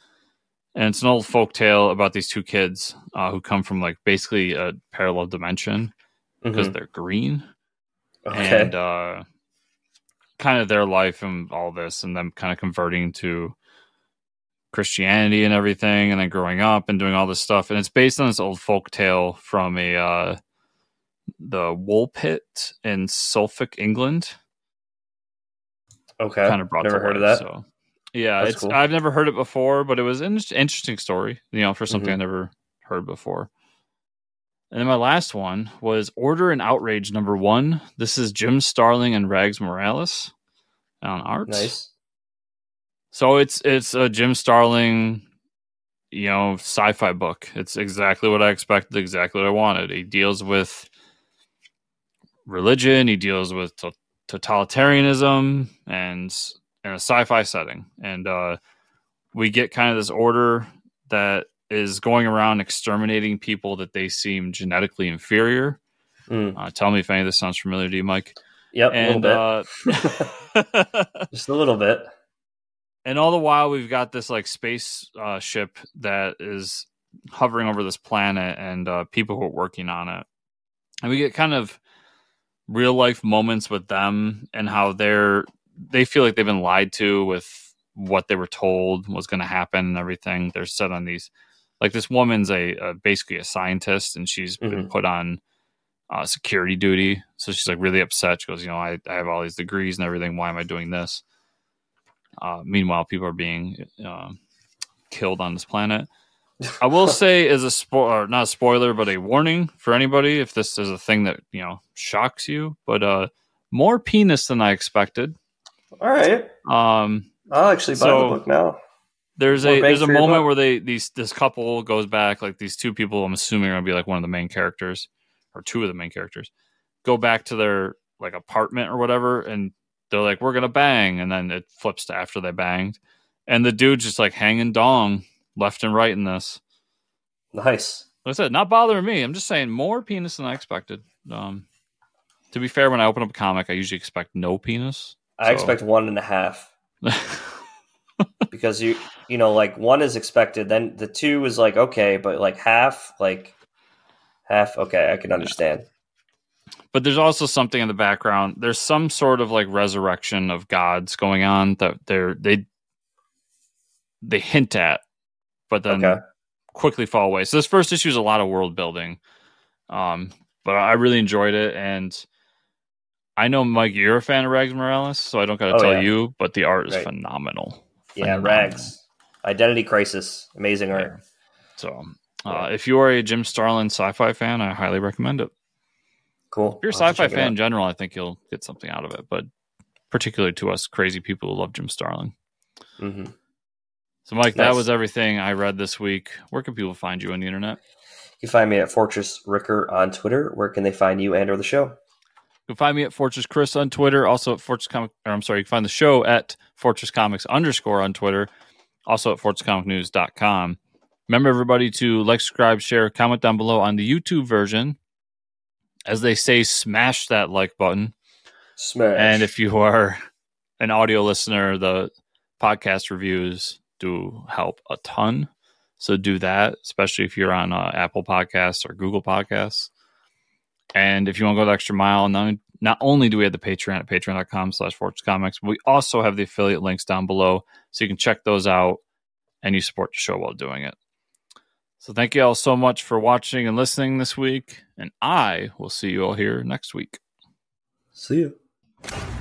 and it's an old folk tale about these two kids uh, who come from like basically a parallel dimension because Mhm. they're green Okay. and uh, kind of their life and all this, and them kind of converting to Christianity and everything, and then growing up and doing all this stuff. And it's based on this old folk tale from a uh, the Woolpit in Suffolk, England. okay. Kind of brought Never to heard of that. So yeah, That's it's cool. I've never heard it before, but it was an interesting story. You know, for something Mhm. I never heard before. And then my last one was Order and Outrage number one. This is Jim Starlin and Rags Morales on art. Nice. So it's it's a Jim Starlin, you know, sci-fi book. It's exactly what I expected, exactly what I wanted. He deals with religion. He deals with to- totalitarianism and in a sci-fi setting. And uh, we get kind of this order that is going around exterminating people that they seem genetically inferior. Mm. Uh, tell me if any of this sounds familiar to you, Mike. Yep. And a little bit. uh, (laughs) Just a little bit. and all the while we've got this like space uh, ship that is hovering over this planet and uh, people who are working on it and we get kind of real life moments with them and how they're they feel like they've been lied to with what they were told was going to happen and everything they're set on these like this woman's a, a basically a scientist and she's been Mhm. put on uh, security duty so she's like really upset she goes you know I, I have all these degrees and everything why am i doing this uh, meanwhile, people are being uh, killed on this planet. I will (laughs) say, as a spo- or not a spoiler, but a warning for anybody if this is a thing that you know shocks you. But uh, more penis than I expected. All right. Um, I'll actually buy So- the book now. There's a there's a moment buck. where they these this couple goes back like these two people I'm assuming are gonna be like one of the main characters or two of the main characters go back to their like apartment or whatever and they're like we're gonna bang and then it flips to after they banged and the dude's just like hanging dong left and right in this Nice. like I said not bothering me I'm just saying more penis than I expected um to be fair when I open up a comic I usually expect no penis I So- expect one and a half (laughs) because you you know like one is expected, then the two is like okay, but like half like half okay, I can understand. but there's also something in the background there's some sort of like resurrection of gods going on that they're they they hint at but then Okay. quickly fall away so this first issue is a lot of world building um but i really enjoyed it and I know Mike, you're a fan of Rags Morales, so I don't got to Oh, tell yeah. you, but the art is Right. phenomenal. Yeah, Rags. Identity Crisis. Amazing art. So, uh, if you are a Jim Starlin sci-fi fan, I highly recommend it. Cool. If you're a to sci-fi fan in general, I think you'll get something out of it. But particularly to us crazy people who love Jim Starlin. Mhm. So, Mike, that was everything I read this week. Where can people find you on the internet? You can find me at Fortress Ricker on Twitter. Where can they find you and or the show? You can find me at Fortress Chris on Twitter. Also at Fortress Comic. Or I'm sorry, you can find the show at Fortress Comics underscore on Twitter. Also at FortressComicNews.com. Remember, everybody, to like, subscribe, share, comment down below on the YouTube version. As they say, smash that like button. Smash. And if you are an audio listener, the podcast reviews do help a ton. So do that, especially if you're on uh, Apple Podcasts or Google Podcasts. And if you want to go the extra mile, not, not only do we have the Patreon at patreon.com slash Comics, but we also have the affiliate links down below. So you can check those out and you support the show while doing it. So thank you all so much for watching and listening this week. And I will see you all here next week. See you.